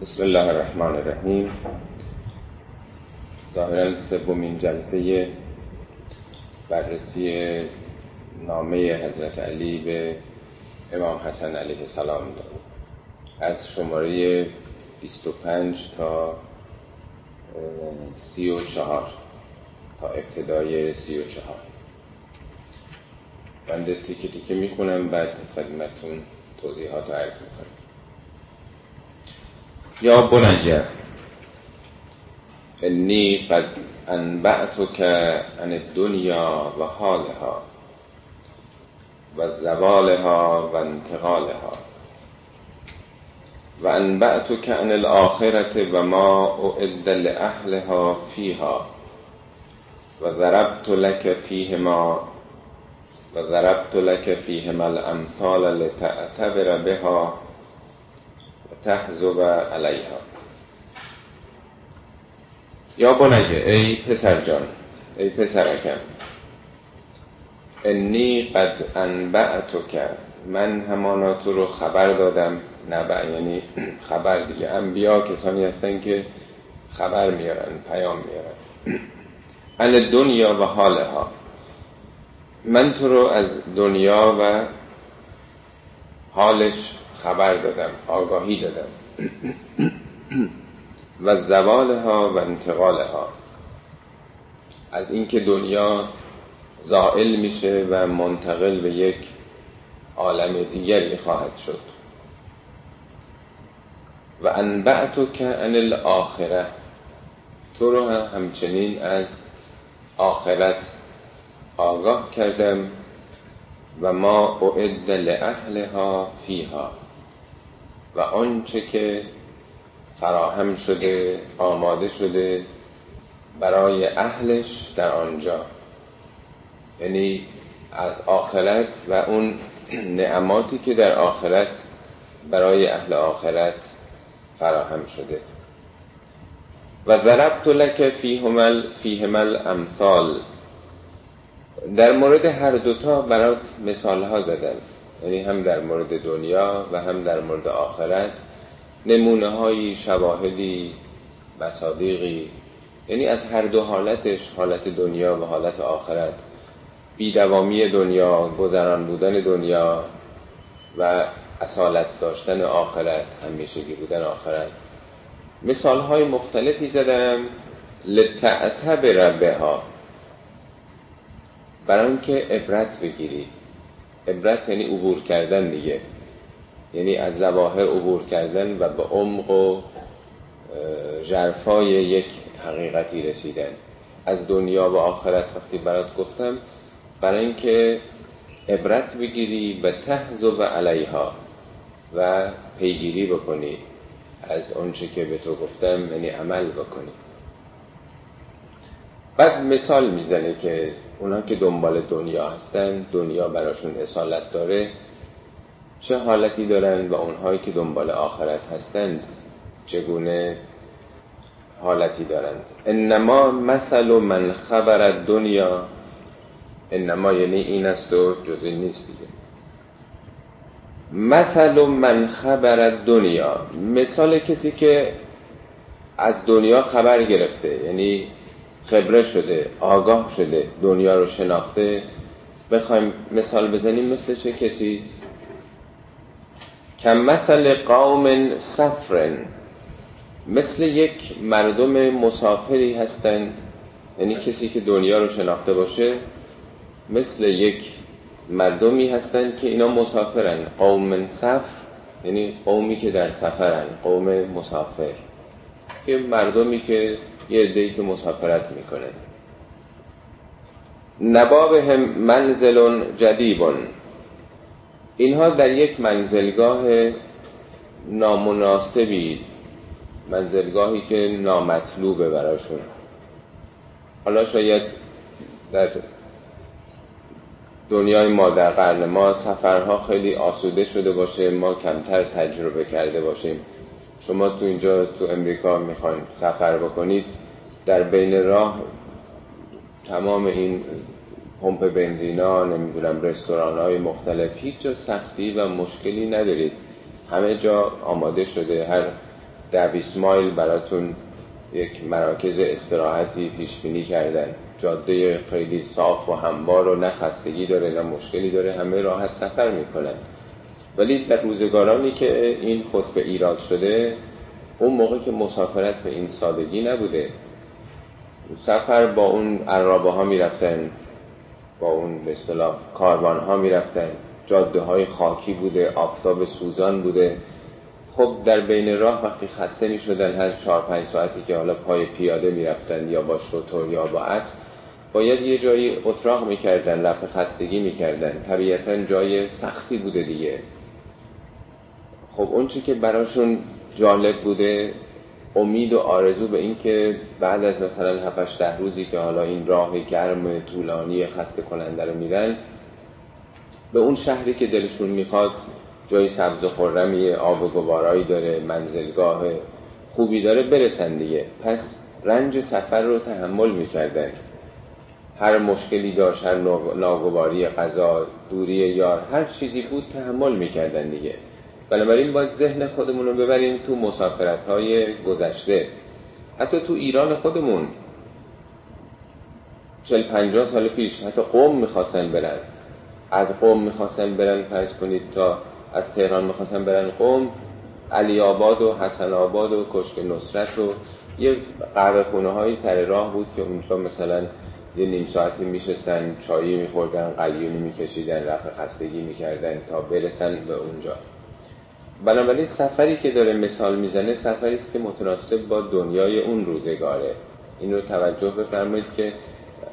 بسم الله الرحمن الرحیم. ظاهرا سومین جلسه بررسی نامه حضرت علی به امام حسن علیه السلام از شماره 25 تا 34 تا ابتدای 34 بنده تیکه تیکه می‌خونم بعد خدمتون توضیحات عرض می‌کنم. یا بنی انی قد انبعتك عن الدنیا و حالها و زوالها و انتقالها و انبعتك عن الآخرة و ما اعد لأهلها فيها و ضربت لك فيهما و ضربت لك فيهما الامثال لتعتبر بها تحذب علیها. یا بنیه ای پسر جان ای پسرکم انی قد انبعتو کرد من همانا تو رو خبر دادم نبع یعنی خبر دیگه. انبیا کسانی هستن که خبر میارن پیام میارن. ان دنیا و حالها. من تو رو از دنیا و حالش خبر دادم آگاهی دادم. و زوالها و انتقالها. از اینکه دنیا زائل میشه و منتقل به یک عالم دیگری خواهد شد. و انبعتو که ان الاخره. تو رو همچنین از آخرت آگاه کردم و ما اعد لأهلها فیها. و آنچه که فراهم شده آماده شده برای اهلش در آنجا. یعنی از آخرت و اون نعماتی که در آخرت برای اهل آخرت فراهم شده. و ضربت لک فیهم الامثال در مورد هر دوتا برات مثال ها زدم. یعنی هم در مورد دنیا و هم در مورد آخرت نمونه های شواهدی مصادیقی یعنی از هر دو حالتش حالت دنیا و حالت آخرت بیدوامی دنیا گذران بودن دنیا و اصالت داشتن آخرت همیشگی بودن آخرت. مثال های مختلفی زدم. لتعتبر بها. برای اینکه عبرت بگیرید. عبرت یعنی عبور کردن دیگه. یعنی از زواهر عبور کردن و به عمق و جرفای یک حقیقتی رسیدن. از دنیا و آخرت وقتی برات گفتم برای اینکه عبرت بگیری و تحذب علیها و پیگیری بکنی از اونچه که به تو گفتم یعنی عمل بکنی. بعد مثال می‌زنه که اونا که دنبال دنیا هستن دنیا براشون اصالت داره چه حالتی دارن و اونهایی که دنبال آخرت هستند چگونه حالتی دارند؟ انما مثل من خبر دنیا انما یعنی این است و جزی نیست دیگه. مثل من خبر دنیا مثال کسی که از دنیا خبر گرفته یعنی خبره شده آگاه شده دنیا رو شناخته. بخوایم مثال بزنیم مثل چه کسی کم مثل قوم سفرن مثل یک مردم مسافری هستند. یعنی کسی که دنیا رو شناخته باشه مثل یک مردمی هستند که اینا مسافرن. قوم سفر یعنی قومی که در سفرن. قوم مسافر. که مردمی که یه عده‌ای که مسافرت می‌کنه. نبابهم منزل جدیبون. اینها در یک منزلگاه نامناسبی منزلگاهی که نامطلوبه براشون. حالا شاید در دنیای ما در قرن ما سفرها خیلی آسوده شده باشه ما کمتر تجربه کرده باشیم. شما تو اینجا تو امریکا می‌خواین سفر بکنید در بین راه تمام این پمپ بنزینا نمی‌دونم رستوران های مختلف هیچ جا سختی و مشکلی ندارید. همه جا آماده شده هر ده مایل براتون یک مراکز استراحتی پیش بینی کردن. جاده خیلی صاف و هموار و نه داره نه مشکلی داره همه راحت سفر می‌کنن. ولی در روزگارانی که این خطبه ایراد شده اون موقع که مسافرت به این سادگی نبوده. سفر با اون عرابه ها می‌رفتن با اون به اصطلاح کاروان ها می‌رفتن. جاده های خاکی بوده آفتاب سوزان بوده. خب در بین راه وقتی خسته می شدن هر چهار پنج ساعتی که حالا پای پیاده می رفتن یا با شطور یا با اسب باید یه جایی اتراق می‌کردن رفع خستگی می‌کردن. طبیعتا جای سختی بوده دیگه. خب اون چی که براشون جالب بوده امید و آرزو به این که بعد از مثلا 7 ده روزی که حالا این راه گرم طولانی خسته کننده رو میرن به اون شهری که دلشون می‌خواد جای سبز و خرمی آب و گوارایی داره منزلگاه خوبی داره برسن دیگه. پس رنج سفر رو تحمل می‌کردن. هر مشکلی داشت هر ناگواری قضا دوری یار هر چیزی بود تحمل می‌کردن دیگه. بنابراین باید ذهن خودمون رو ببریم تو مسافرت های گذشته. حتی تو ایران خودمون. چل پنجاه سال پیش حتی قوم می‌خواستن برن. از قوم می‌خواستن برن فرض کنید تا از تهران می‌خواستن برن قوم. علی آباد و حسن آباد و کشک نصرت و یه قهوه خونه هایی سر راه بود که اونجا مثلا یه نیم ساعتی میشستن چایی میخوردن قلیونی میکشیدن رفع خستگی می‌کردن تا برسن به اونجا. بنابراین سفری که داره مثال می‌زنه سفری است که متناسب با دنیای اون روزگاره. این رو توجه بفرمایید که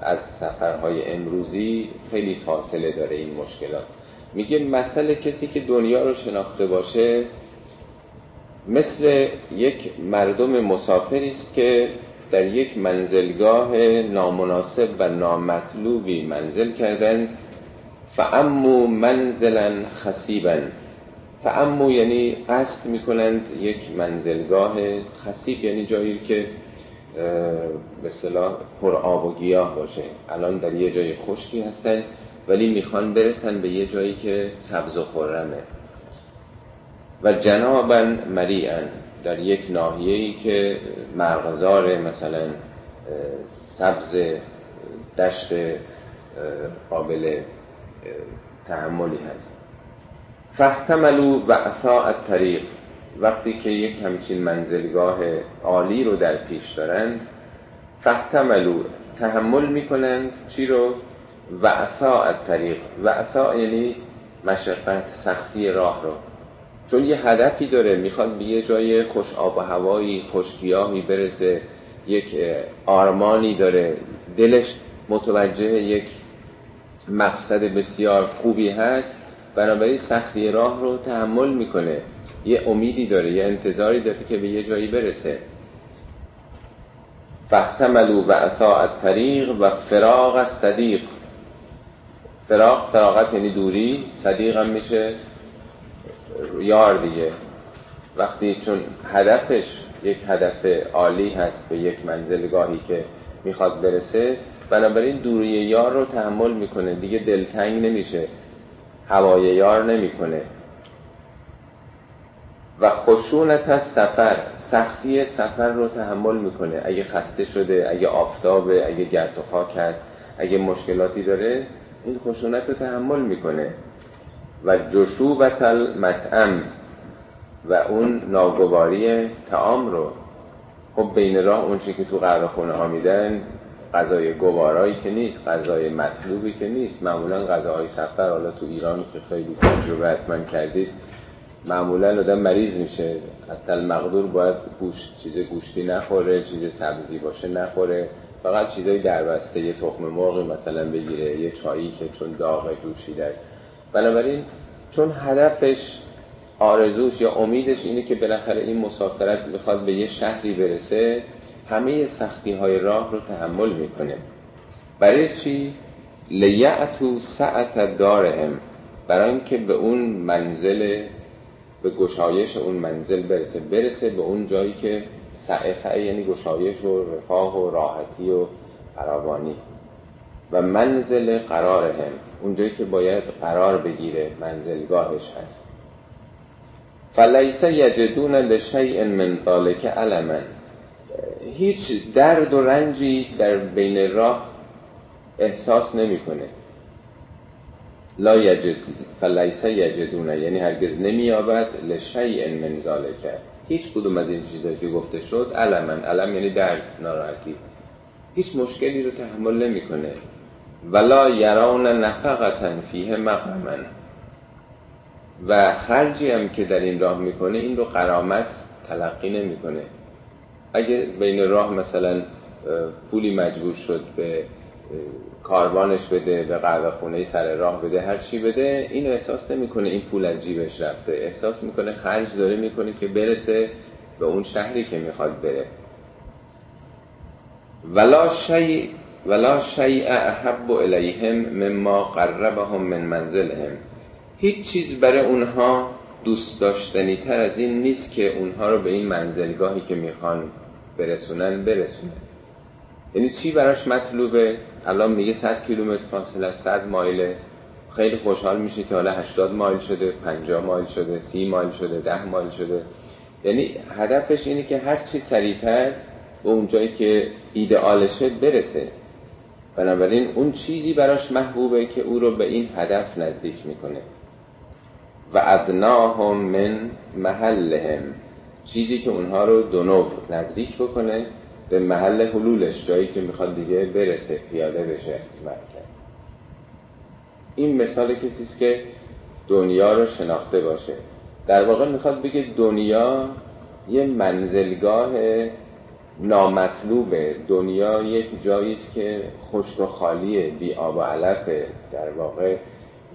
از سفرهای امروزی خیلی فاصله داره این مشکلات. میگه مسئله کسی که دنیا رو شناخته باشه مثل یک مردم مسافری است که در یک منزلگاه نامناسب و نامطلوبی منزل کردند. فامو منزلا خسیبا فامو یعنی قصد می‌کنند یک منزلگاه خسیب یعنی جایی که به صلاح پر آب و گیاه باشه. الان در یه جای خشکی هستن ولی می‌خوان برسن به یه جایی که سبز و خرمه. و جنابا مریعن در یک ناحیه‌ای که مرغزار مثلا سبز دشت قابل تحملی هست. فاحتملوا و طریق وقتی که یک همچین منزلگاه عالی رو در پیش دارند فاحتملوا تحمل می‌کنند چی رو؟ وعثاء طریق وعثاء یعنی مشقت سختی راه رو. چون یه هدفی داره می‌خواد به یه جای خوش آب و هوایی خوشگیاهی برسه یک آرمانی داره. دلش متوجه یک مقصد بسیار خوبی هست. بنابراین سختی راه رو تحمل می‌کنه. یه امیدی داره یه انتظاری داره که به یه جایی برسه. فاحتملوا بعثاء الطریق و فراغ صدیق فراغ فراغت یعنی دوری صدیق هم میشه یار دیگه. وقتی چون هدفش یک هدف عالی هست به یک منزلگاهی که می‌خواد برسه بنابراین دوری یار رو تحمل می‌کنه. دیگه دلتنگ نمیشه. هوای یار نمی‌کنه. و خشونت از سفر سختی سفر رو تحمل می‌کنه. اگه خسته شده اگه آفتابه اگه گرد و خاک هست اگه مشکلاتی داره این خشونت رو تحمل می‌کنه. و جشوبت المطعم و اون ناگواری تعام رو خب بین راه اون که تو قهوه خونه ها میدن غذای گوارایی که نیست غذای مطلوبی که نیست. معمولا غذاهای سفر حالا تو ایران که خیلی تجربه حتما کردید معمولا آدم مریض میشه. حتی المقدور باید گوشت چیز گوشتی نخوره چیز سبزی باشه نخوره. فقط چیزای دربسته یه تخم مرغی مثلا بگیره یه چایی که چون داغ جوشیده است. بنابراین چون هدفش آرزوش یا امیدش اینه که بالاخره این مسافرت می‌خواد به یه شهری برسه همه سختی های راه رو تحمل می‌کنه. برای چی؟ لیعتو سعت دارهم. برای اینکه به اون منزل به گشایش اون منزل برسه. برسه به اون جایی که سعه سعه یعنی گشایش و رفاه و راحتی و فراوانی. و منزل قرارهم. اونجایی که باید قرار بگیره منزلگاهش هست. فلیس یجدون لشیء من ذلك علما. هیچ درد و رنجی در بین راه احساس نمی‌کنه. لا یجد فلیس یجدون یعنی هرگز نمییابد لشیء من ذلك هیچ کدوم از این چیزایی که گفته شد علما علم یعنی درد ناراحتی. هیچ مشکلی رو تحمل نمی‌کنه. ولا یرون نفقتا فیه مقرمن و خرجی هم که در این راه می‌کنه این رو قرامت تلقی نمی‌کنه. اگه بین راه مثلا پولی مجبور شد به کاروانش بده به قهوه خونه سر راه بده هر چی بده این احساس نمی‌کنه این پول از جیبش رفته. احساس می‌کنه خرج داره می‌کنه که برسه به اون شهری که می‌خواد بره. ولا شیء ولا شیء احب الیهم مما قربهم من منزلهم. هیچ چیز برای اونها دوست داشتنی تر از این نیست که اونها رو به این منزلگاهی که می‌خوان برسونن برسونن. یعنی چی براش مطلوبه؟ الان میگه 100 کیلومتر فاصله 100 مایل. خیلی خوشحال میشه که حالا 80 مایل شده 50 مایل شده 30 مایل شده 10 مایل شده. یعنی هدفش اینه که هر چی سریعتر به اون جایی که ایدئالشه برسه. بنابراین اون چیزی براش محبوبه که او رو به این هدف نزدیک می‌کنه. و ادناهم من محلهم. چیزی که اونها رو دونوب نزدیک بکنه به محل حلولش جایی که می‌خواد دیگه برسه پیاده بشه از مرکز این مثال کسی است که دنیا رو شناخته باشه. در واقع می‌خواد بگه دنیا یه منزلگاه نامطلوبه دنیا یک جایی است که خشک و خالیه بی آب و علفه. در واقع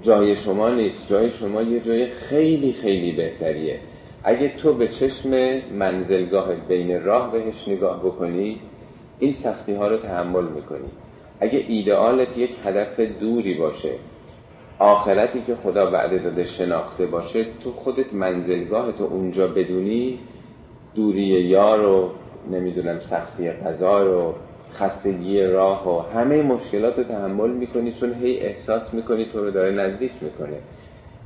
جای شما نیست. جای شما یه جای خیلی خیلی بهتریه. اگه تو به چشم منزلگاه بین راه بهش نگاه بکنی این سختی ها رو تحمل می‌کنی. اگه ایدئالت یک هدف دوری باشه آخرتی که خدا وعده داده شناخته باشه تو خودت منزلگاه تو اونجا بدونی دوری یار و نمی‌دونم سختی غذا رو خستگی راه و همه مشکلات رو تحمل می‌کنی چون هی احساس می‌کنی تو رو داره نزدیک می‌کنه.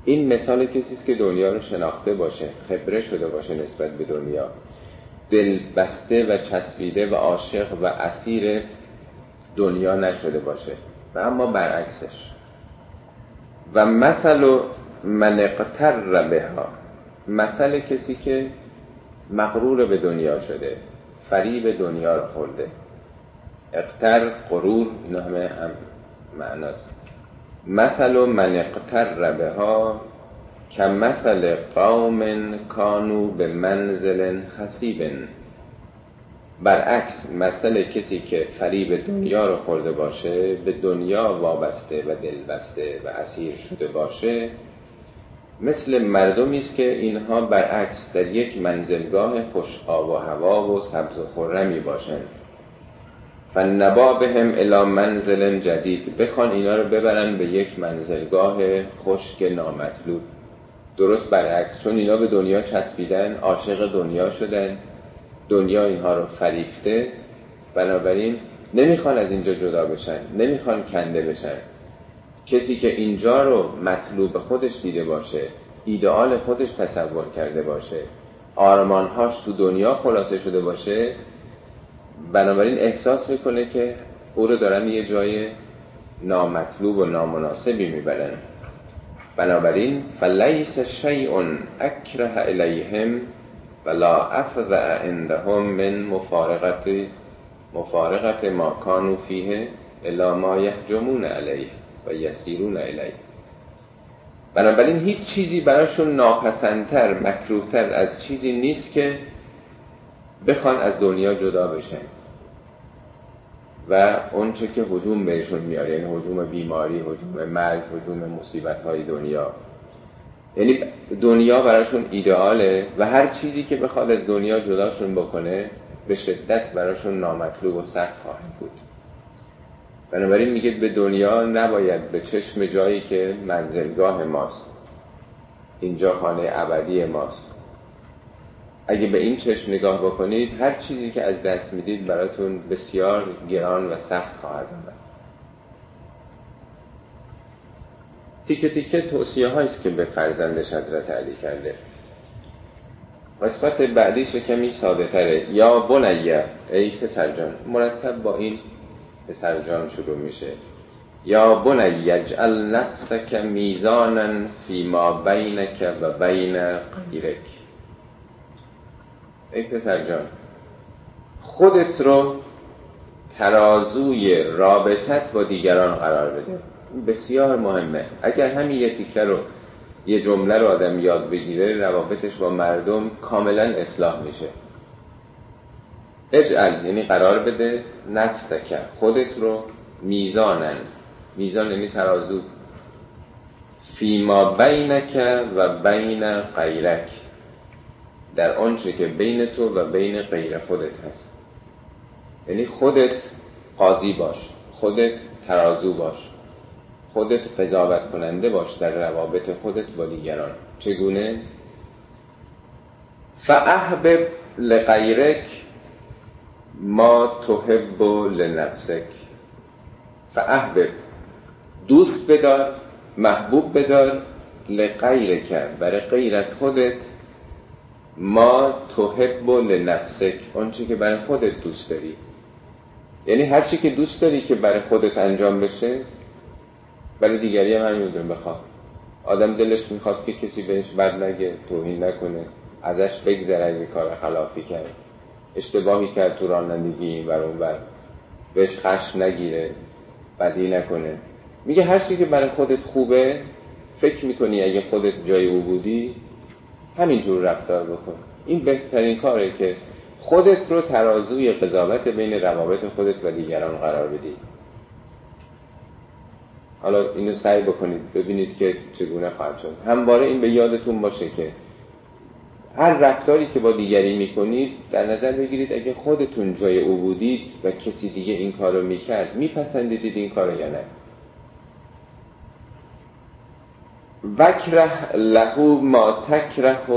این مثال کسی است که دنیا رو شناخته باشه خبره شده باشه نسبت به دنیا. دل بسته و چسبیده و عاشق و اسیر دنیا نشده باشه. و اما برعکسش. و مثل من اقتر بها. مثل کسی که مغرور به دنیا شده فریب دنیا رو خورده. اقتر قرور اینا همه هم معناست. مثل من اقتر بها که قوم کانو به منزل حسیب. برعکس مثل کسی که فریب دنیا رو خورده باشه به دنیا وابسته و دلبسته و اسیر شده باشه. مثل مردمی است که اینها برعکس در یک منزلگاه خوش آب و هوا و سبز و خرمی باشند. فنبا بهم الی منزل جدید بخوان اینا رو ببرن به یک منزلگاه خشک نامطلوب. درست برعکس چون اینا به دنیا چسبیدن عاشق دنیا شدن. دنیا اینها رو فریفته. بنابراین نمی‌خوان از اینجا جدا بشن نمی‌خوان کنده بشن. کسی که اینجا رو مطلوب خودش دیده باشه ایدئال خودش تصور کرده باشه آرمانهاش تو دنیا خلاصه شده باشه بنابراین احساس می‌کنه که او رو دارن یه جای نامطلوب و نامناسبی می‌برن. بنابراین فلیس شیء اکره الیهم ولا افضع عندهم من مفارقت مفارقت ما کانو فیه الا ما یحجمون علیه و یسیرون علیه بنابراین هیچ چیزی براشون ناپسندتر مکروهتر از چیزی نیست که بخوان از دنیا جدا بشن. و اونچه که حجوم بهشون میاره یعنی حجوم بیماری حجوم مرگ حجوم مصیبت های دنیا. یعنی دنیا براشون ایدئاله و هر چیزی که بخواد از دنیا جداشون بکنه به شدت براشون نامطلوب و سخت خواهد بود. بنابراین میگه به دنیا نباید به چشم جایی که منزلگاه ماست. اینجا خانه ابدی ماست. اگه به این چشم نگاه بکنید هر چیزی که از دست می‌دید براتون بسیار گران و سخت خواهد آمد. تیکه تیکه توصیه هاییست که به فرزندش حضرت علی کرده. قسمت بعدیش کمی ساده تره یا بنیه ای پسر جان مرتب با این پسر جان شروع میشه. یا بنی اجعل نفسک میزانا فیما بینک و بین غیرک. ای پسر جان خودت رو ترازوی رابطت با دیگران قرار بده. بسیار مهمه. اگر همین یه تیکه رو یه جمله رو آدم یاد بگیره روابطش با مردم کاملا اصلاح میشه. اجعل یعنی قرار بده نفسک. خودت رو میزانن. میزان یعنی ترازو. فیما بینک و بین غیرک. در آنچه که بین تو و بین غیر خودت هست. یعنی خودت قاضی باش خودت ترازو باش خودت قضاوت کننده باش در روابط خودت با دیگران. چگونه؟ فاحبب لغیرک ما تحب لنفسک. فاحبب دوست بدار محبوب بدار لغیرک برای غیر از خودت ما تحب لنفسک آنچه که برای خودت دوست داری. یعنی هر چی که دوست داری که برای خودت انجام بشه برای دیگری هم همین بخواد آدم دلش می‌خواد که کسی بهش بد نگه توهین نکنه ازش بگذره اگه کار خلافی کرد. اشتباهی کرد تو رانندگی این بر اون بر بهش خشم نگیره بدی نکنه. میگه هر چی که برای خودت خوبه فکر می‌کنی اگه خودت جای او بودی همینجور رفتار بکن. این بهترین کاره که خودت رو ترازوی قضاوت بین روابط خودت و دیگران قرار بدی. حالا اینو سعی بکنید ببینید که چگونه خواهد شد. همواره این به یادتون باشه که هر رفتاری که با دیگری می‌کنید در نظر بگیرید اگه خودتون جای او بودید و کسی دیگه این کارو می‌کرد میپسندیدید این کارو یا نه. وکره لهو ما تکره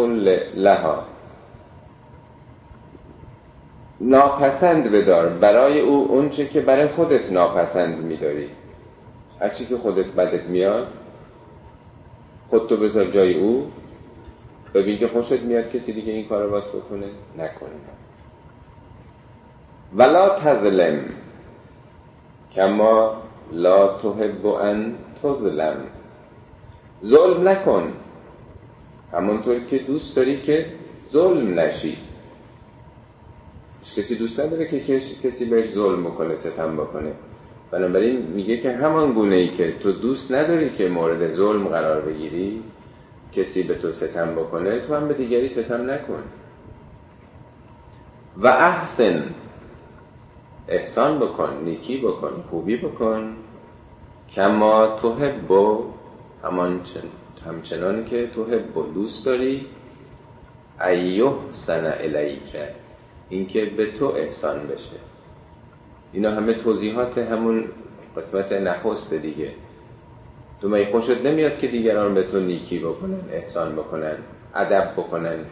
لها. ناپسند بدار. برای او اونچه که برای خودت ناپسند میداری. هرچی که خودت بدت میاد خودتو بذار جای او. ببین که خوشت میاد کسی دیگه این کار رو باید بکنه. نکنه. ولا تظلم. کما لا تحب ان تظلم. ظلم نکن. همونطور که دوست داری که ظلم نشی. کسی دوست نداره که کسی بهش ظلم بکنه ستم بکنه. بنابراین میگه که همان گونه ای که تو دوست نداری که مورد ظلم قرار بگیری کسی به تو ستم بکنه تو هم به دیگری ستم نکن. و احسن. احسان بکن نیکی بکن خوبی بکن. کما توهب همان همچنان که توهب دوست داری. ایوه سن الیکه اینکه به تو احسان بشه. اینا همه توضیحات همون قسمت نخست دیگه. تو می خوشت نمیاد که دیگران به تو نیکی بکنن احسان بکنن ادب بکنن؟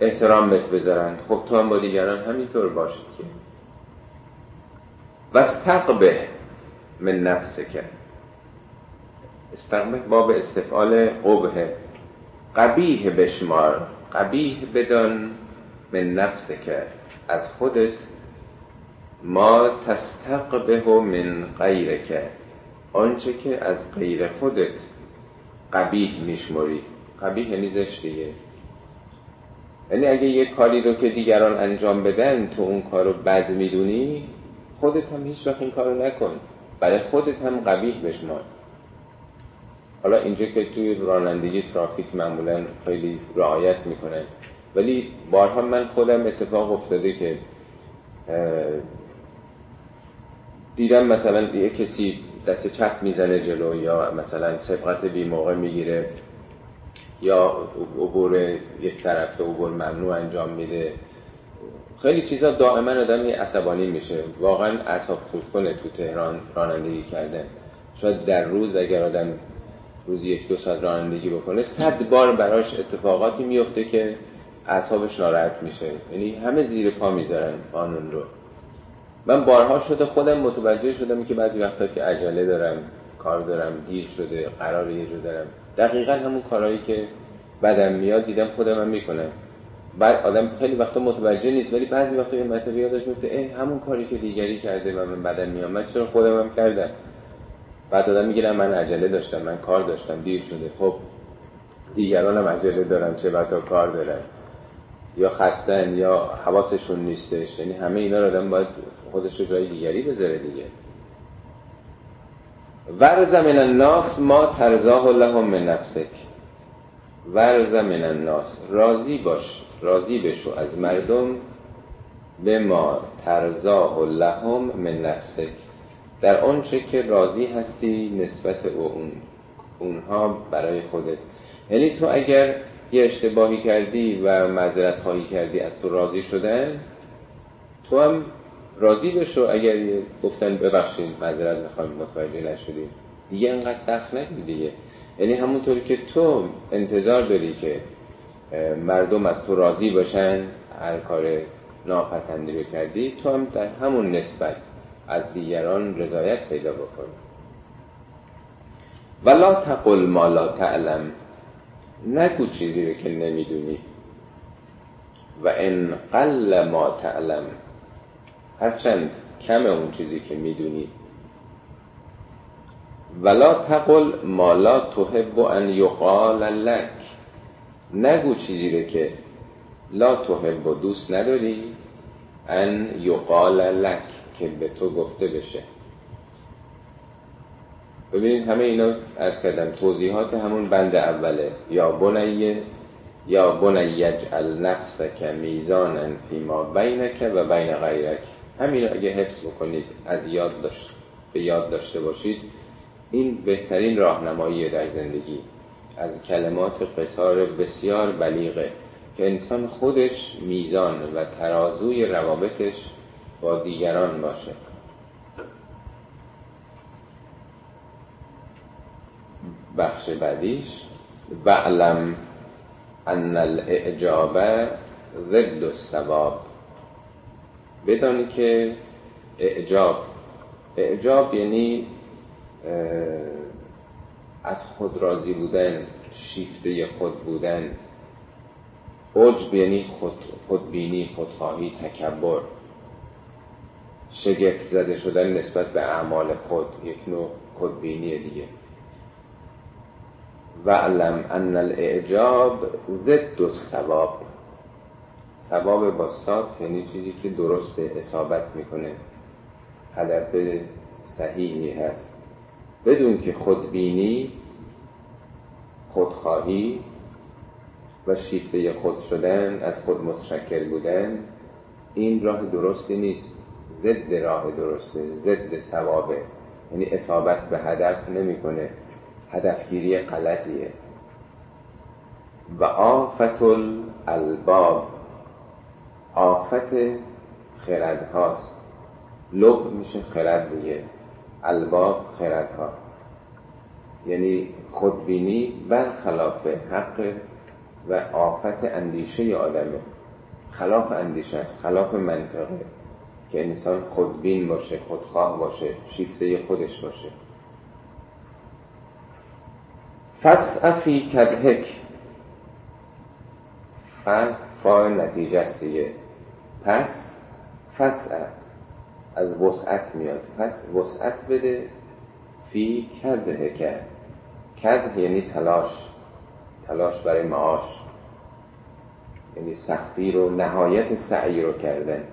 احترام بهت بذارن. خب تو هم با دیگران همینطور باشید که. و استقبه من نفسه که استقبه باب استفعال قبه قبیه بشمار. قبیه بدان من نفسه که از خودت ما تستقبه من غیرک. آنچه که از غیر خودت قبیح میشمری. قبیح یعنی زشت دیگه. یعنی اگه یه کاری رو که دیگران انجام بدن تو اون کار رو بد می‌دونی خودت هم هیچ وقت این کارو نکن. برای خودت هم قبیح بشمار. حالا اینجا که توی رانندگی ترافیک معمولا خیلی رعایت می‌کنن ولی بارها من خودم اتفاق افتاده که دیدم مثلا یه کسی دست چپ می‌زنه جلو یا مثلا سبقت بی موقع می‌گیره یا عبور یک طرف عبور ممنوع انجام میده. خیلی چیزا دائما آدم عصبانی میشه. واقعا اصاب خود کنه تو تهران رانندگی کرده شاید در روز اگر آدم روزی یک دو ساعت رانندگی بکنه صد بار براش اتفاقاتی میفته که اعصابش ناراحت میشه. یعنی همه زیر پا می‌ذارن قانون رو. من بارها شده خودم متوجه شدم که بعضی وقتا که عجله دارم کار دارم دیر شده قرار یه جو دارم. دقیقا همون کارهایی که بدم میاد دیدم خودم هم می‌کنم. بعد آدم خیلی وقتا متوجه نیست ولی بعضی وقتا یه مرتبه یادش میفته همون کاری که دیگری کرده و من بدن میام. چرا خودم هم کردم؟ بعد آدم می‌گیرم من عجله داشتم من کار داشتم دیر شده. خب دیگران هم عجله دارن چه بسا کار دارن؟ یا خستن یا حواسشون نیستش. یعنی همه اینا رو آدم باید خودش رو جای دیگری بذاره دیگه. ورز من الناس ما ترزاه لهم من نفسک. ورز من الناس. راضی باش راضی بشو از مردم به ما ترزاه لهم من نفسک. در آنچه که راضی هستی نسبت او اون اونها برای خودت. یعنی تو اگر یه اشتباهی کردی و معذرت خواهی کردی از تو راضی شدن تو هم راضی بشو اگر گفتن ببخشید معذرت می‌خوایم متوجه نشدیم. دیگه انقدر سخت نگی دیگه. یعنی همونطوری که تو انتظار داری که مردم از تو راضی باشن هر کار ناپسندی رو کردی تو هم در همون نسبت از دیگران رضایت پیدا بکن ولا تقل ما لا تعلم. نگو چیزی رو که نمی‌دونی. و ان قل ما تعلم. هرچند کم اون چیزی که می‌دونی. ولا تقل ما لا تحب ان یقال لک نگو چیزی رو که لا تحب و دوست نداری. ان یقال لک که به تو گفته بشه. ببینید همه اینا از کردم توضیحات همون بند اوله. یا بنیه یا بنی یجعل نفسک میزانا فیما بینک و بین غیرک. همین رو اگه حفظ بکنید از یاد داشت به یاد داشته باشید. این بهترین راهنمایی در زندگی. از کلمات قصار بسیار بلیغه که انسان خودش میزان و ترازوی روابطش با دیگران باشه. بخش بعدیش وعلم ان الاعجاب ضد الثواب بدانی که اعجاب اعجاب یعنی از خود راضی بودن شیفته خود بودن. عجب یعنی خود خودبینی خودخواهی تکبر. شگفت زده شدن نسبت به اعمال خود یک نوع خودبینی دیگه. وعلم ان الاعجاب ضد الثواب. ثواب با سات یعنی چیزی که درست اصابت می‌کنه. هدف صحیحی هست. بدون که خودبینی خودخواهی و شیفته خود شدن از خود متشکل بودن این راه درستی نیست. ضد راه درسته ضد ثوابه. یعنی اصابت به هدف نمی‌کنه. هدفگیری غلطیه. و آفت الباب. آفت خرد هاست لب میشه خرد دیگه. الباب خرد ها یعنی خودبینی برخلاف حق و آفت اندیشه آدمه. خلاف اندیشه است خلاف منطقه. که انسان خودبین باشه خودخواه باشه شیفته خودش باشه. فسعفی کدهک. ف فا نتیجه است دیگه. پس فسع از وسعت میاد. پس وسعت بده فی کرده که کد یعنی تلاش. تلاش برای معاش. یعنی سختی رو نهایت سعی رو کردن.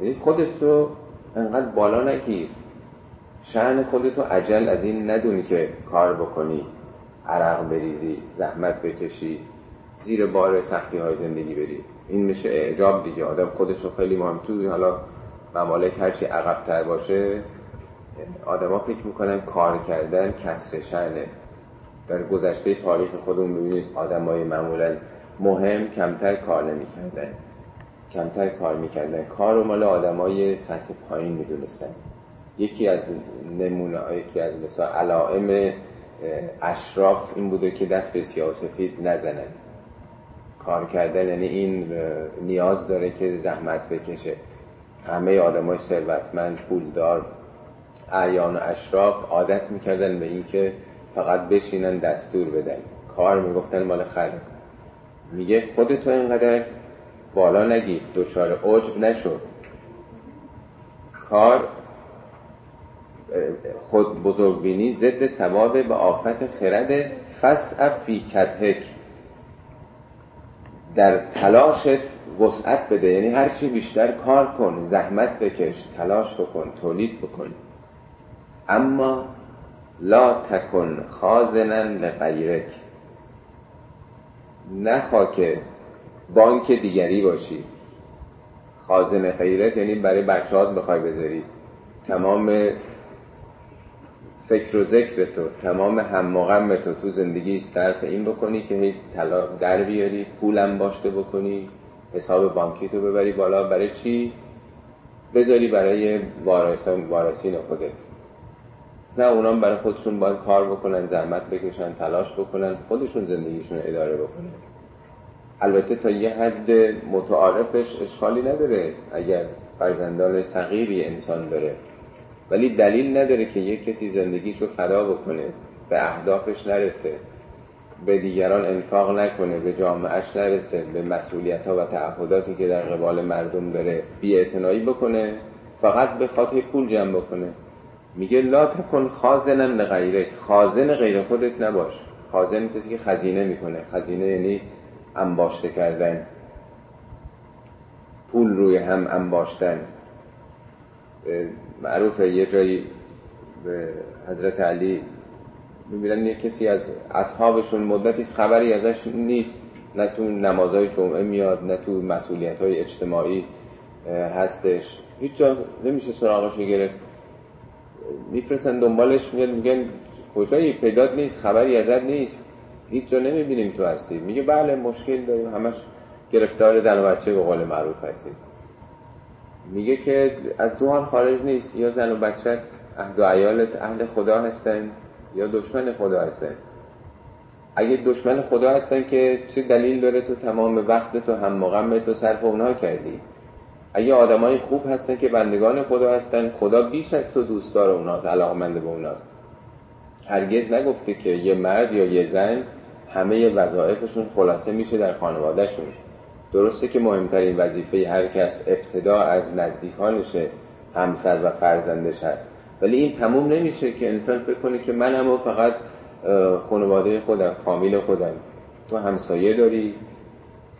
یعنی خودت رو انقدر بالا نگیر. شعن خودتو عجل از این ندونی که کار بکنی عرق بریزی زحمت بکشی زیر بار سختی های زندگی بری. این میشه اعجاب دیگه. آدم خودش رو خیلی مهم. تو حالا ممالک هرچی عقبتر باشه آدما فکر می‌کنن کار کردن کسر شنه در گذشته تاریخ خودمون ببینید آدمای معمولا مهم کمتر کار نمی‌کردن. کمتر کار می‌کردن. کار رو مال آدمای سطح پایین می‌دونستن یکی از نمونه یکی از مثلا علائم اشراف این بوده که دست به سیاه سفید نزنن. کار کردن یعنی این نیاز داره که زحمت بکشه. همه آدمای ثروتمند پولدار اعیان و اشراف عادت می‌کردن به اینکه فقط بشینن دستور بدن. کار می‌گفتن مال خره میگه خودتو اینقدر بالا نگیر. دوچار عجب نشو. کار خود بزرگبینی ضد ثواب به آفت خرد. فس فی کدهک. در تلاشت وسعت بده. یعنی هر چی بیشتر کار کن زحمت بکش تلاش بکن تولید بکن. اما لا تکن خازنا لغیرک. نخوا که بانک دیگری باشی. خازن غیرت یعنی برای بچه هات بخوای بذاری. تمام فکر و ذکر تو تمام هم تو تو زندگی صرف این بکنی که هی طلا در بیاری پولم باشته بکنی حساب بانکی تو ببری بالا. برای چی؟ بذاری برای وارثان وارثین خودت. نه اونام برای خودشون باید کار بکنن زحمت بکشن تلاش بکنن خودشون زندگیشون اداره بکنن. البته تا یه حد متعارفش اشکالی نداره اگر فرزندان صغیری انسان داره. ولی دلیل نداره که یک کسی زندگیشو فدا بکنه به اهدافش نرسه به دیگران انفاق نکنه به جامعهش نرسه به مسئولیت ها و تعهداتی که در قبال مردم داره بی بکنه فقط به خاطر پول جمع بکنه. میگه لا تکن خازنن لغیرک. خازن غیر خودت نباش. خازن کسی که خزینه می‌کنه. خزینه یعنی انباشته کردن. پول روی هم انباشتن. معروفه یه جایی به حضرت علی می‌بینن یه کسی از اصحابشون مدتی خبری ازش نیست. نه تو نمازهای جمعه میاد نه تو مسئولیت های اجتماعی هستش. هیچ جا نمیشه سراغش گرفت میفرستن دنبالش میاد میگن کجایی؟ پیدات نیست خبری ازت نیست. هیچ جا نمی‌بینیم تو هستی. میگه بله مشکل داریم. همش گرفتار زن و بچه به قول معروف هستی میگه که از دو حال خارج نیست. یا زن و بچت اهد و عیالت اهل خدا هستن یا دشمن خدا هستن. اگه دشمن خدا هستن که چه دلیل داره تو تمام وقت تو هم مقام تو صرف اونها کردی؟ اگه آدمای خوب هستن که بندگان خدا هستن خدا بیش از تو دوستدار اوناست علاقمند به اوناست. هرگز نگفته که یه مرد یا یه زن همه وظایفشون خلاصه میشه در خانوادهشون. درسته که مهمترین وظیفه هر کس ابتدا از نزدیکانشه همسر و فرزندش هست. ولی این تموم نمیشه که انسان فکر کنه که منم و فقط خانواده خودم فامیل خودم. تو همسایه داری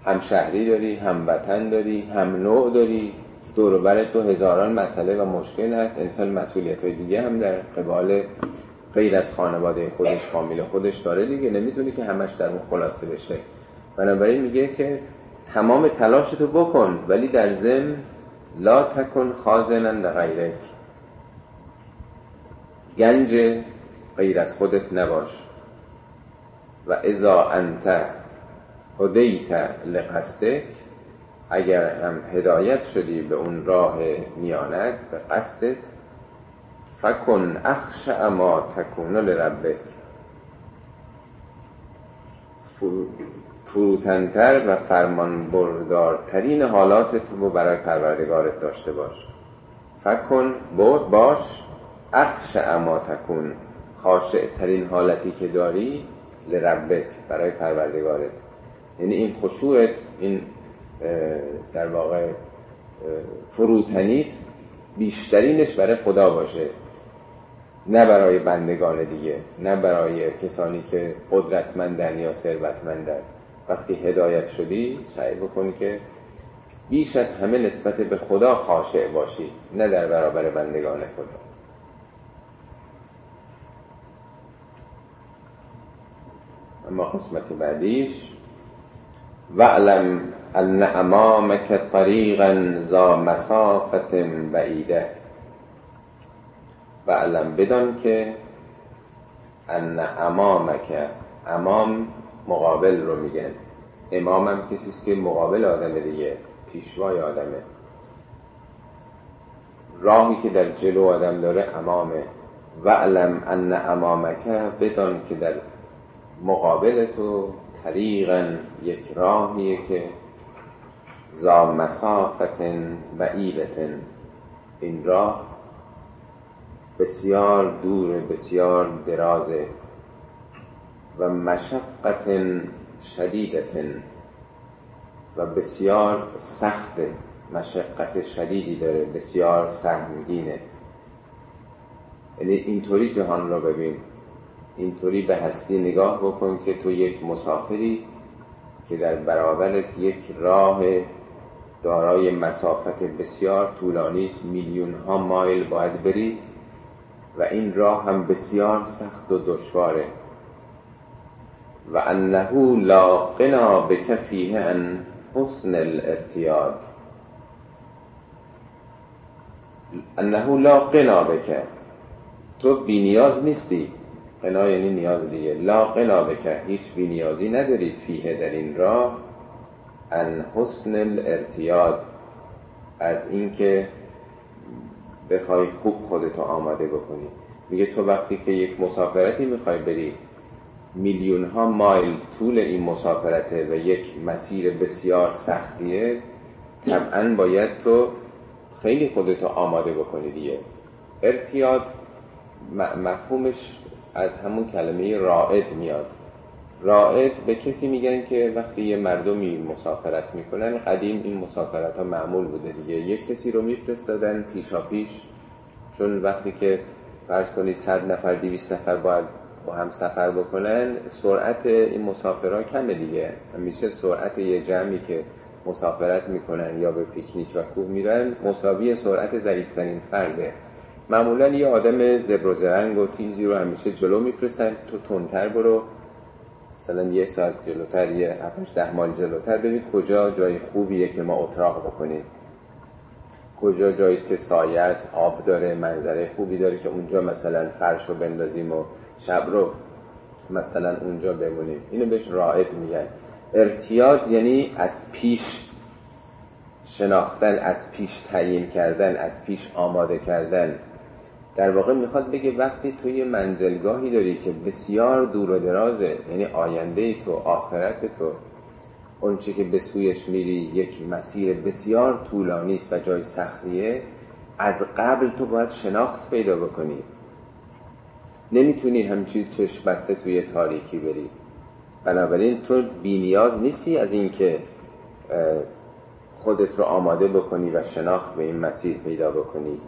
هم شهری داری هم وطن داری هم نوع داری. دوربر تو هزاران مسئله و مشکل هست. انسان مسئولیت های دیگه هم در قبال غیر از خانواده خودش فامیل خودش داره دیگه. نمی‌تونی که همش در اون خلاصه بشه. بنابراین میگه که تمام تلاشتو بکن ولی در ضمن لا تکن خازنا لغیرک گنج غیر از خودت نباش. و اذا انت هدیت لقصدک اگر هم هدایت شدی به اون راه میانت به قصدت فکن اخش اما تکون لربک. فروتنتر و فرمان بردارترین حالاتت رو برای پروردگارت داشته باش. فکن باش اخش اما تکون. خاشع ترین حالتی که داری لربک برای پروردگارت. یعنی این خشوعت این در واقع فروتنیت بیشترینش برای خدا باشه. نه برای بندگان دیگه نه برای کسانی که قدرتمندن یا ثروتمندن. وقتی هدایت شدی سعی بکنی که بیش از همه نسبت به خدا خاشع باشی نه در برابر بندگان خدا. اما قسمت بعدیش وعلم ان امامك طریقا ذا مسافت بعیده وعلم بدان که ان امامک امام مقابل رو میگن. امام هم کسی که مقابل آدم دیگه پیشوای آدمه. راهی که در جلو آدم داره امامه. وعلم ان امامک بدان که در مقابل تو طریقا یک راهیه که زا مسافت بعیدت این راه بسیار دور بسیار درازه و مشقت شدیدت و بسیار سخت مشقت شدیدی داره بسیار سهمگینه یعنی اینطوری جهان را ببین اینطوری به هستی نگاه بکن که تو یک مسافری که در برابرت یک راه دارای مسافت بسیار طولانی است. میلیون ها مایل باید بری. و این راه هم بسیار سخت و دشواره. و انه لا قنا بک فیه ان حسن الارتیاد. انه لا قنا بک. تو بینیاز نیستی. قنا یعنی نیاز دیگه. لا قنا بک. هیچ بینیازی نداری فیه در این راه. ان حسن الارتیاد. از اینکه بخوای خوب خودتو آماده بکنی. میگه تو وقتی که یک مسافرتی می‌خوای بری میلیون ها مایل طول این مسافرته و یک مسیر بسیار سختیه طبعا باید تو خیلی خودتو آماده بکنی دیگه. ارتیاد مفهومش از همون کلمه رائد میاد. رائد به کسی میگن که وقتی یه مردمی مسافرت می‌کنن قدیم این مسافرت ها معمول بوده دیگه. یک کسی رو میفرستادن پیشا پیش چون وقتی که فرض کنید صد نفر دیویست نفر باید با هم سفر بکنن سرعت این مسافرها کمه دیگه. همیشه سرعت یه جمعی که مسافرت می‌کنن یا به پیکنیک و کوه میرن مساوی سرعت ظریفترین فرده. معمولا یه آدم زبر و و تیزی رو همیشه جلو میفرستن تو تندتر برو. مثلا یه ساعت جلوتر یه هفتش ده مال جلوتر. ببین کجا جای خوبیه که ما اتراق بکنیم. کجا جایی که سایه است آب داره منظره خوبی داره که اونجا مثلا فرش رو بندازیم و شب رو مثلا اونجا بمونیم. اینو بهش رائد میگن. ارتیاد یعنی از پیش شناختن از پیش تعیین کردن از پیش آماده کردن. در واقع می‌خواد بگه وقتی تو یه منزلگاهی داری که بسیار دور و درازه یعنی آینده تو آخرت تو اونچه که به سویش میری یک مسیر بسیار طولانی است و جای سختیه از قبل تو باید شناخت پیدا بکنی. نمی‌تونی همچی چشم بسته توی تاریکی بری. بنابراین تو بینیاز نیستی از اینکه خودت رو آماده بکنی و شناخت به این مسیر پیدا بکنی.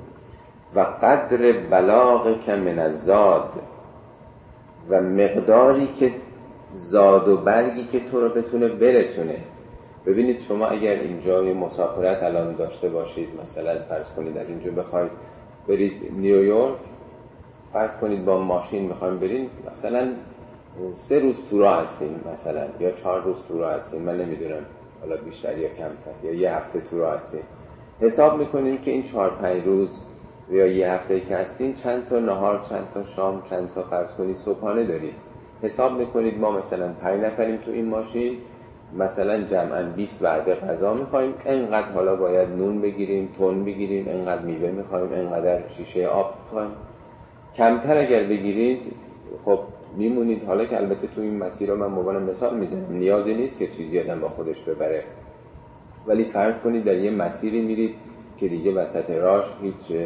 و قدر بلاغ که من و مقداری که زاد و برگی که تو رو بتونه برسونه. ببینید شما اگر اینجا یه مسافرت الان داشته باشید مثلا فرض کنید از اینجا بخواید برید نیویورک فرض کنید با ماشین می‌خوایم برید مثلا سه روز تورا هستیم مثلا یا چهار روز تورا هستیم من نمی‌دونم حالا بیشتر یا کمتر یا یه هفته تورا هستیم حساب می‌کنید که این چهار پنج روز یا یه هفته که هستین چند تا نهار چند تا شام چند تا فرض کنید صبحانه دارید حساب می‌کنید ما مثلا پنج نفریم تو این ماشین مثلا جمعا 20 وعده غذا می‌خوایم. انقدر حالا باید نون بگیریم تون بگیریم انقدر میوه می‌خوایم انقدر شیشه آب می‌خوایم. کمتر اگر بگیرید خب میمونید. حالا که البته تو این مسیر رو من مبانم مثال می‌زنم نیازی نیست که چیزی آدم با خودش ببره. ولی فرض کنید در یه مسیری میرید که دیگه وسط راش هیچ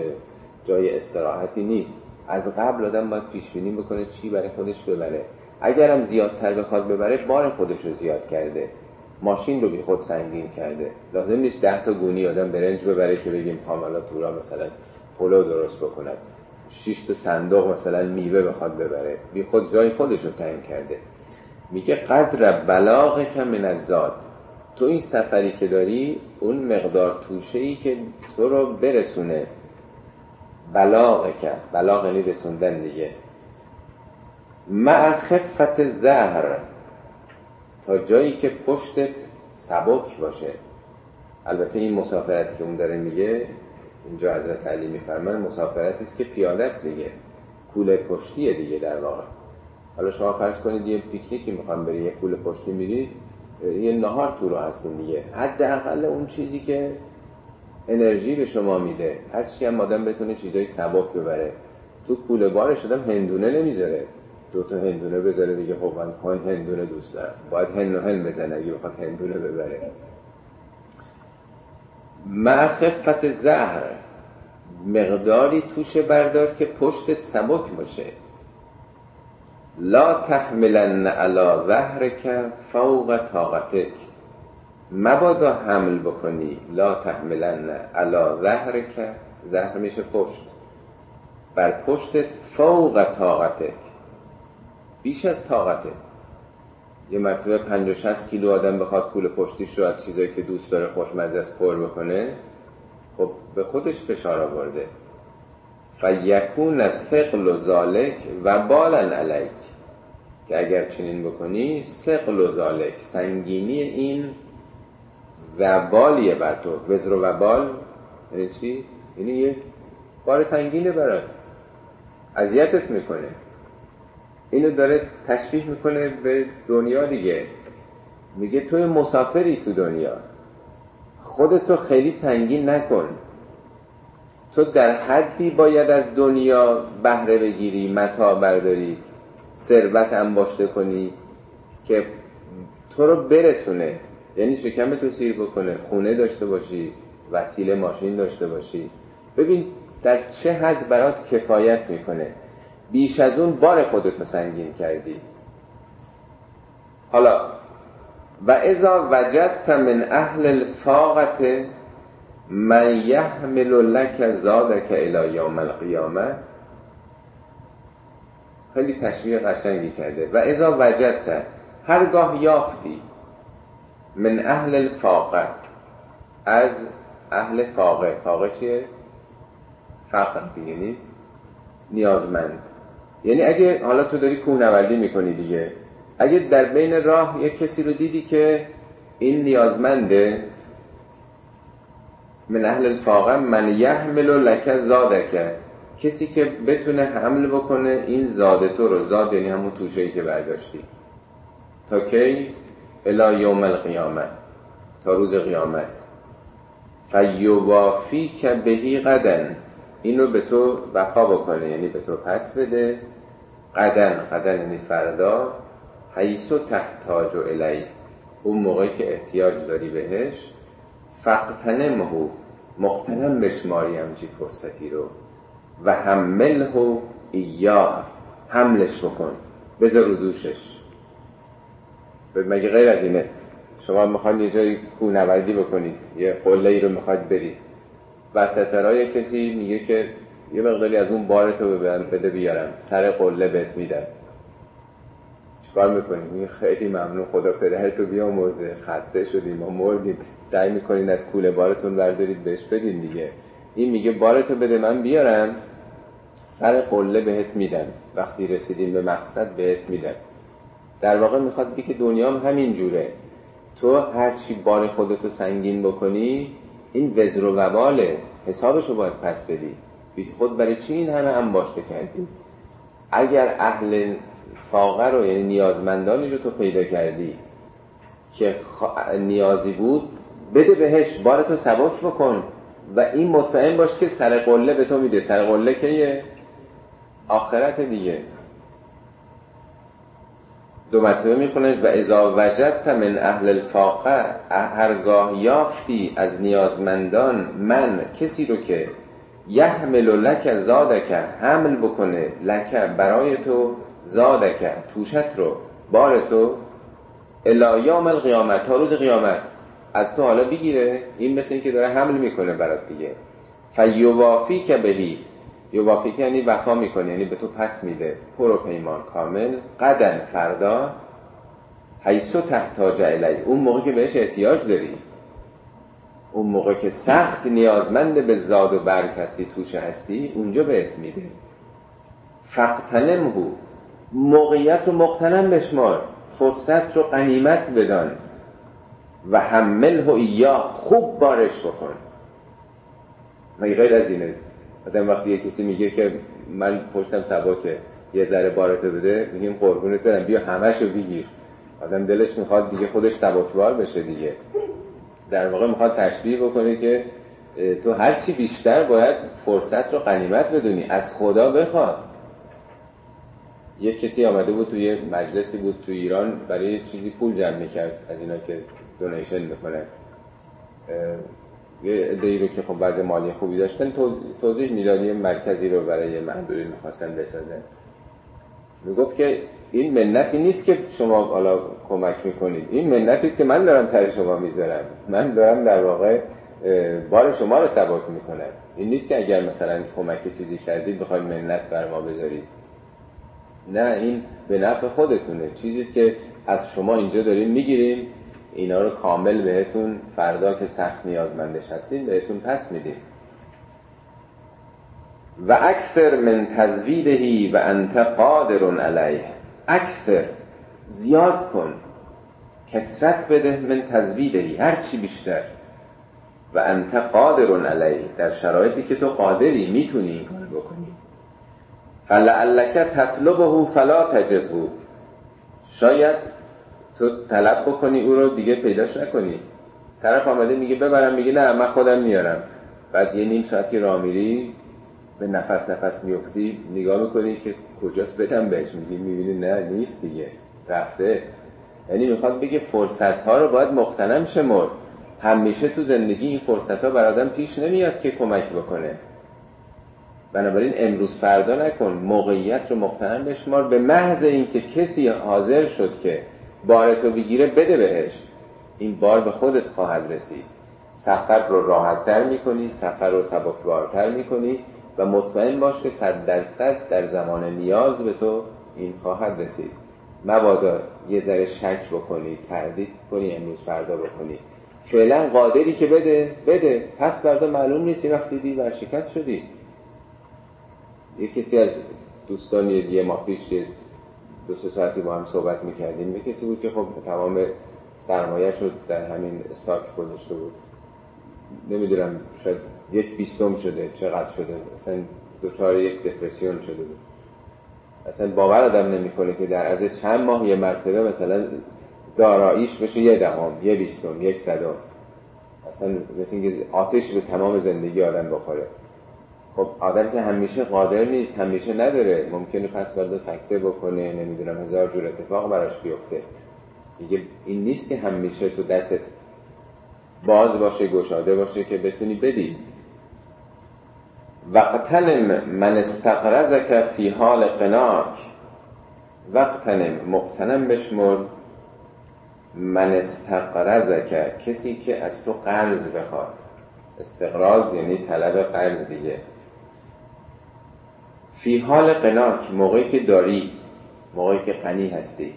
جای استراحتی نیست. از قبل آدم باید پیش بینی بکنه چی برای خودش ببره. اگرم زیادتر بخواد ببره بار خودش رو زیاد کرده. ماشین رو بی خود سنگین کرده. لازم نیست ده تا گونی آدم برنج ببره که بگیم حالا تورا مثلا پلو درست بکنه شش تا صندوق مثلا میوه بخواد ببره. بی خود جای خودش رو تعیین کرده. میگه قدر بلاغ کم من تو این سفری که داری اون مقدار توشه ای که تو رو برسونه. بلاغ کرد. بلاغ یعنی رسوندن دیگه. مع خفت زهر. تا جایی که پشتت سبک باشه. البته این مسافرتی که اون داره میگه اینجا حضرت علی میفرمان مسافرتی است که پیاده است دیگه. کوله پشتیه دیگه در واقع. حالا شما فرض کنید یه پیکنیکی می‌خوام بری یه کوله پشتی میرید یه نهار تو رو هستین دیگه. حداقل اون چیزی که انرژی به شما میده. هر چی هم آدم بتونه چیزای سبک ببره. تو کوله بارش آدم هندونه نمی‌ذاره. دو تا هندونه بذاره بگه خب من هندونه دوست دارم. باید هن و هن بزنه اگه بخواد هندونه ببره. مع خفت زهر. مقداری توش بردار که پشتت سبک باشه. لا تحملن علا که فوق طاقتک. مبادا حمل بکنی لا تحملن علا ظهرک. زهر میشه پشت. بر پشتت فوق طاقتک. بیش از طاقته یه مرتبه 50 60 کیلو آدم بخواد کول پشتیش رو از چیزایی که دوست داره خوشمزه از پر بکنه خب به خودش فشار آورده. فیکون ثقل و ذالک و بالن علیک. که اگر چنین بکنی ثقل و ذالک سنگینی این وبالیه بر تو. وزر و وبال یعنی چی؟ یعنی یه بار سنگینه برات. اذیتت می‌کنه. اینو داره تشبیه می‌کنه به دنیا دیگه. میگه توی مسافری تو دنیا. خودتو خیلی سنگین نکن. تو در حدی باید از دنیا بهره بگیری متا برداری ثروت انباشته کنی که تو رو برسونه. یعنی شکم تو سیر بکنه خونه داشته باشی وسیله ماشین داشته باشی. ببین در چه حد برات کفایت می‌کنه. بیش از اون بار خودتو سنگین کردی. حالا و ازا وجدت من اهل الفاقت من یحمل لک زادک الى یوم القیامه. خیلی تشبیه قشنگی کرده. و ازا وجدت هرگاه یافتی من اهل الفاقه. از اهل فاقه. فاقه چیه؟ فقر دیگه نیست. نیازمند. یعنی اگه حالا تو داری کوهنوردی می‌کنی دیگه. اگه در بین راه یک کسی رو دیدی که این نیازمنده من اهل الفاقه من یحمل لک زادک. کسی که بتونه حمل بکنه این زاد تو رو. زاد یعنی همون توشه که برداشتی. تا کی؟ الی یوم القیامت تا روز قیامت. فیوافی که بهی قدن اینو به تو وفا بکنه یعنی به تو پس بده. قدن قدن یعنی فردا. حیث و تحتاج و الی اون موقعی که احتیاج داری بهش. فقتنمهو مقتنم بشماری همچی فرصتی رو. و حمله ایا حملش بکن. بذار رو دوشش. مگه غیر از اینه؟ شما می‌خواید یه جایی کوهنوردی بکنید یه قله ای رو می‌خواید برید. وسطرهای کسی میگه که یه مقداری از اون بارتو بده بیارم سر قله بهت میدم. چیکار می‌کنیم؟ میگه خیلی ممنون خدا پدرتو مرزه خسته شدیم ما مردیم. سعی می‌کنین از کوله بارتون بردارید بهش بدین دیگه. این میگه بارتو بده من بیارم سر قله بهت میدم. وقتی رسیدیم به مقصد بهت میدم. در واقع می‌خواد بگه دنیا هم همین جوره. تو هرچی بار خودتو سنگین بکنی این وزر و وباله. حسابشو باید پس بدی. خود برای چی این همه انباشته کردی؟ اگر اهل فاقر رو یعنی نیازمندانی رو تو پیدا کردی که نیازی بود بده بهش بارتو سبک بکن و این مطمئن باش که سر قله به تو میده. سر قله که آخرت دیگه. دو مرتبه می‌کنه و اذا وجدت من اهل الفاقة هرگاه یافتی از نیازمندان من کسی رو که یحمل لک زادک حمل بکنه لک برای تو زادک توشت رو بار تو الی یوم القیامة تا روز قیامت از تو حالا بگیره. این مثل این که داره حمل می‌کنه برات دیگه. فیوافیک به یوافیک یعنی وفا می‌کنه یعنی به تو پس میده. پرو پیمان کامل. غدا فردا. حیثو تحتاج الی اون موقع که بهش احتیاج داری. اون موقع که سخت نیازمند به زاد و برگ هستی توش هستی اونجا بهت میده. فقتنمهو موقعیت رو مقتنم بشمار. فرصت رو قنیمت بدان. و حمله ایا خوب بارش بکن. مگه غیر از اینه؟ آدم وقتی یه کسی میگه که من پشتم سباکه یه ذره بارتو بده میگیم قربونت برم بیا همشو بگیر. آدم دلش می‌خواد دیگه خودش سبکبار بشه دیگه. در واقع می‌خواد تشبیه بکنه که تو هرچی بیشتر باید فرصت رو قنیمت بدونی. از خدا بخواد یک کسی آمده بود توی مجلسی بود تو ایران برای چیزی پول جمع می‌کرد از اینا که دونیشن می‌کنه. یه ادهی رو که خب بعض مالی خوبی داشتن توضیح می‌داد مرکزی رو برای محدودی می‌خواستن بسازن. می‌گفت که این منتی نیست که شما حالا کمک می‌کنید. این منتی است که من دارم سر شما می‌ذارم. من دارم در واقع بار شما رو سبک می‌کنم. این نیست که اگر مثلا کمک چیزی کردید بخواید منت بر ما بذارید. نه این به نفع خودتونه. چیزیست که از شما اینجا داریم می‌گیریم. اینا رو کامل بهتون فردا که سخت نیازمندش هستیم بهتون پس میدیم. و اکثر من تزویدهی و انت قادر علیه. اکثر زیاد کن. کسرت بده من تزویدهی هر چی بیشتر. و انت قادر علیه در شرایطی که تو قادری می‌تونی این کار بکنی. فلعلک تطلبه فلا تجده. شاید تو طلب بکنی او رو دیگه پیداش نکنی. طرف آمده میگه ببرم میگه نه من خودم میارم. بعد یه نیم ساعت که راه میری به نفس نفس میفتی نگاه می‌کنی که کجاست بدم بهش. میگی می‌بینی نه نیست دیگه. رفته. یعنی می‌خواد بگه فرصت ها رو باید مقتنم شمرد. همیشه تو زندگی این فرصت ها برادم پیش نمیاد که کمک بکنه. بنابراین امروز فردا نکن. موقعیت رو مقتنم بشمار. به محض اینکه کسی حاضر شد که بارتو بگیره بده بهش. این بار به خودت خواهد رسید. سفر رو راحتتر می‌کنی سفر رو سبکبارتر می‌کنی و مطمئن باش که صد درصد در زمان نیاز به تو این خواهد رسید. مبادا یه ذره شک بکنی تردید کنی امروز فردا بکنی. فعلا قادری که بده بده. پس فردا معلوم نیست یه وقت دیدی ورشکست شدی. یه کسی از دوستان یه ماه پیش دو سه ساعتی با هم صحبت می‌کردیم. یه کسی بود که خب تمام سرمایه شد در همین استاک گذاشته بود. نمی‌دونم شاید یک بیستم شده چقدر شده. اصلا دوچار یک دپرسیون شده بود. اصلا باور آدم نمی‌کنه که در از چند ماه یه مرتبه مثلا داراییش بشه یه دهم یه بیستم یک صدم. اصلا مثل اینکه آتش به تمام زندگی آدم بخوره. خب آدم که همیشه قادر نیست همیشه نداره. ممکنه پس فردا سکته بکنه نمی‌دونم هزار جور اتفاق براش بیفته. دیگه این نیست که همیشه تو دستت باز باشه گشاده باشه که بتونی بدی. وقتنم من استقرزک فی حال قناک. وقتنم مقتنم بشمر من استقرزک کسی که از تو قرض بخواد. استقراض یعنی طلب قرض دیگه. فی حال قناک موقعی که داری موقعی که غنی هستی.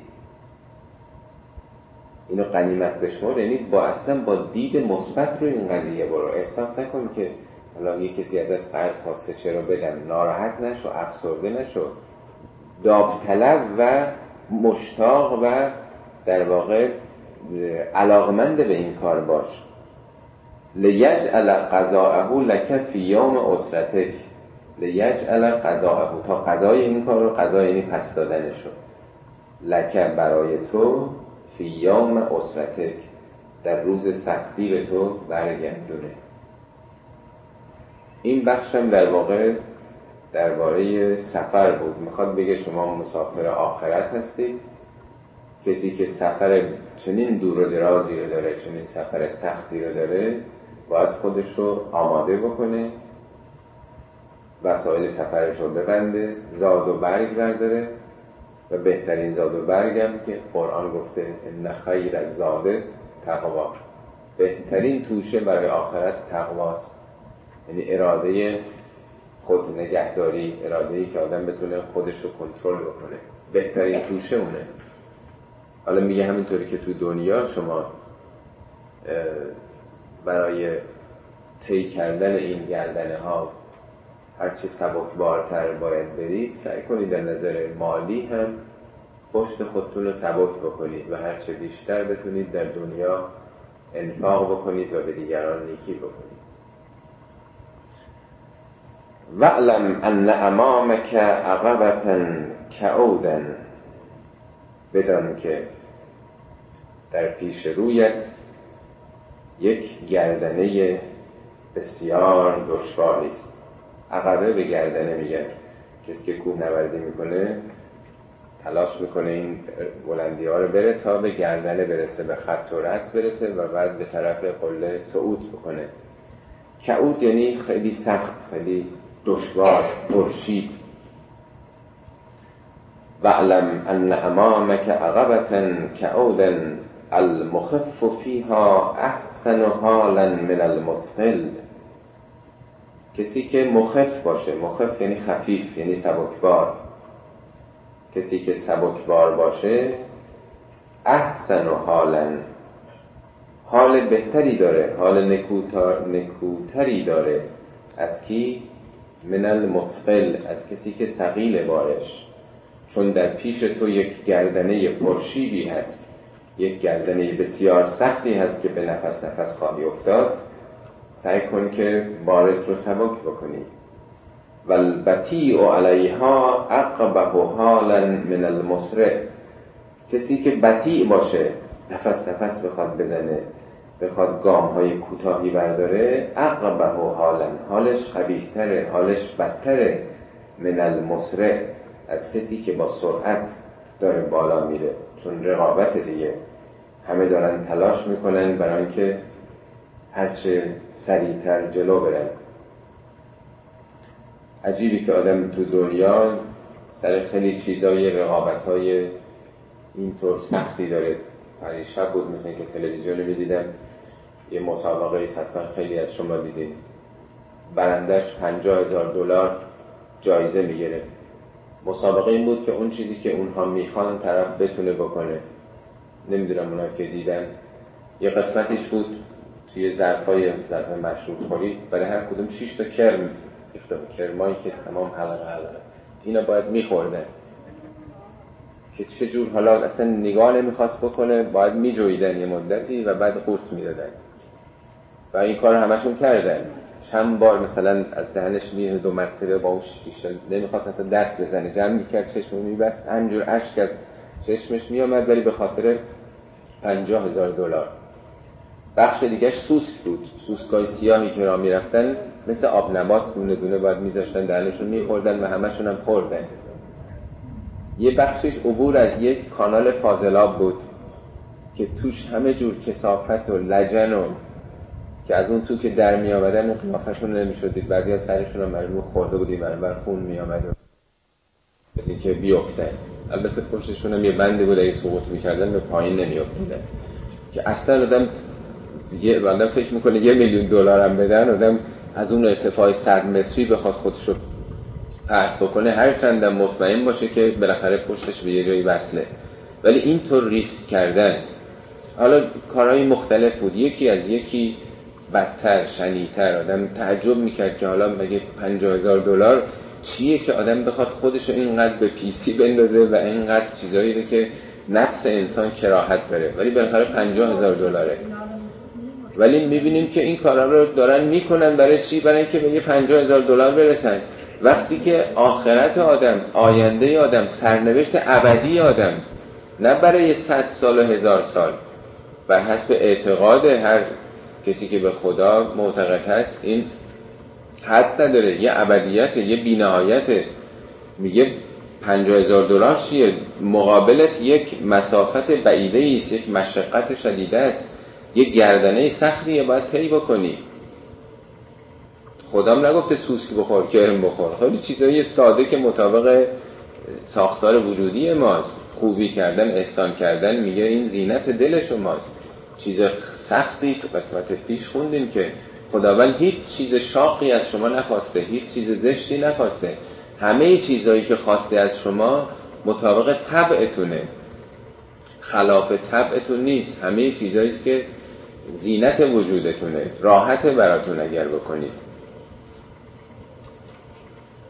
اینو قنیمت بشمار یعنی با اصلا با دید مثبت رو این قضیه برو. احساس نکن که حالا یه کسی ازت قرض خواسته چرا بدم ناراحت نشو افسرده نشو. داوطلب و مشتاق و در واقع علاقمند به این کار باش. لیجعل قضاءه لک فی یوم اسرتک لیجعل قضاءه. تا قضای این کار رو قضا یعنی پس دادنشو لک برای تو فی یوم در روز سختی به تو برگردونه. این بخشم در واقع درباره سفر بود. می‌خواد بگه شما مسافر آخرت هستید. کسی که سفر چنین دور و درازی رو داره چنین سفر سختی رو داره باید خودش رو آماده بکنه. وسایل سفرش رو ببنده زاد و برگ برداره و بهترین زاد و برگم که قرآن گفته ان خیر از زاده تقوا. بهترین توشه برای آخرت تقواست. یعنی اراده خود نگهداری اراده که آدم بتونه خودش رو کنترل بکنه. بهترین توشه اونه. حالا میگه همینطوری که تو دنیا شما برای طی کردن این گردنه ها هرچه سبک بارتر باید برید سعی کنید در نظر مالی هم پشت خودتون رو سبک بکنید و هرچه بیشتر بتونید در دنیا انفاق بکنید و به دیگران نیکی بکنید. وعلم ان امامک عقبتا کعودن بدان که در پیش رویت یک گردنه بسیار دشواری است عقبه به گردنه میگن. کسی که کوه نوردی می‌کنه تلاش می‌کنه این بلندی ها رو بره تا به گردنه برسه به خط و رس برسه و بعد به طرف قله صعود بکنه. کعود یعنی خیلی سخت خیلی دشوار پرشیب واعلم ان امامك عقبة كعود المخف فیها احسن حالا من المثقل. کسی که مخف باشه مخف یعنی خفیف یعنی سبکبار. کسی که سبکبار باشه احسن و حالا. حال بهتری داره حال نکوتر نکوتری داره. از کی؟ من المثقل از کسی که سقیل بارش. چون در پیش تو یک گردنه پرشیبی هست یک گردنه بسیار سختی هست که به نفس نفس خواهی افتاد. سعی کن که بارت رو سبک بکنی. و و علیها عقبه حالا من المسرع کسی که بطیع باشه نفس نفس بخواد بزنه بخواد گام های کوتاهی برداره عقبه حالا. حالش قبیهتره حالش بدتره. من المسرع از کسی که با سرعت داره بالا میره. چون رقابت دیگه. همه دارن تلاش می‌کنن برای اینکه هرچه سریعتر جلو برن عجیبی که آدم تو دنیا سر خیلی چیزای رقابت های اینطور سختی داره. شب بود مثل که تلویزیون رو می‌دیدم یه مسابقه ای حتما خیلی از شما دیدین. برندش پنجاه هزار دلار جایزه می‌گیره مسابقه این بود که اون چیزی که اونها می‌خوان طرف بتونه بکنه. نمی‌دونم اونا که دیدن. یه قسمتش بود توی ظرفای ظرف مشروب خوری برای هر کدوم 6 تا کرم گفتم کرمایی که تمام حلقه حلقه. اینا باید میخورده. که چه جور حالا اصلا نگاه نمی‌خواست بکنه باید میجویدن یه مدتی و بعد قورت می‌دادن. و این کار همشون کردن. چند بار مثلا از دهنش میه دو مرتبه با اون شیشه. نمی‌خواست حتی دست بزنه. جمع می‌کرد چشم میبست. همجور اشک از چشمش میامد ولی به خاطر پنجاه هزار دلار. بخش دیگهش سوسک بود. سوسکای سیاهی که را می‌رفتن مثل آب نبات دونه دونه باید میذاشتن دهنشون میخوردن و همشون هم خوردن. یه بخشش عبور از یک کانال فاضلاب بود که توش همه جور کسافت و لجن و که از اون تو که در می آمدن اون قیافشون نمی شدید بعضی ها سرشون رو مرمون خورده بودی بر خون می آمد و که بیفتن. البته پشتشون هم یه بندی بود اگه سقوط می‌کردن به پایین نمی افتیدن. که اصلا آدم یه آدم فکر می‌کنه یه میلیون دلار هم بدن آدم از اون ارتفاع صد متری بخواد خودش رو پرت بکنه. هر چندم مطمئن باشه که بالاخره پشتش به یه جایی وصله. ولی اینطور ریسک کردن. حالا کارهای مختلف بود. یکی از یکی بدتر شنیتر. آدم تعجب می‌کرد که حالا مگه پنجاه هزار دلار چیه که آدم بخواد خودش رو اینقدر به پیسی بندازه و اینقدر چیزایی که نفس انسان کراهت داره. ولی بالاخره پنجاه هزار دلاره. ولی می‌بینیم که این کارا رو دارن می‌کنن برای چی؟ برای اینکه به یه پنجاه هزار دلار برسن. وقتی که آخرت آدم آینده آدم سرنوشت ابدی آدم نه برای صد سال و هزار سال. بر حسب اعتقاد هر کسی که به خدا معتقد هست این حد نداره. یه ابدیت یه بینهایت. میگه پنجاه هزار دلار چیه؟ مقابلت یک مسافت بعیده است یک مشقت شدیده است. یک گردنه سختیه باید طی بکنی. خدام نگفته سوسک بخور کرم بخور. خیلی چیزایی ساده که مطابق ساختار وجودی ماست. خوبی کردن احسان کردن میگه این زینت دل شماست. چیز سختی تو قسمت پیش خوندیم که خداوند هیچ چیز شاقی از شما نخواسته هیچ چیز زشتی نخواسته. همه چیزهایی که خواسته از شما مطابق طبعتونه. خلاف طبعتون نیست. همه چیزهایی که زینت وجودتونه راحت براتون اگر بکنید.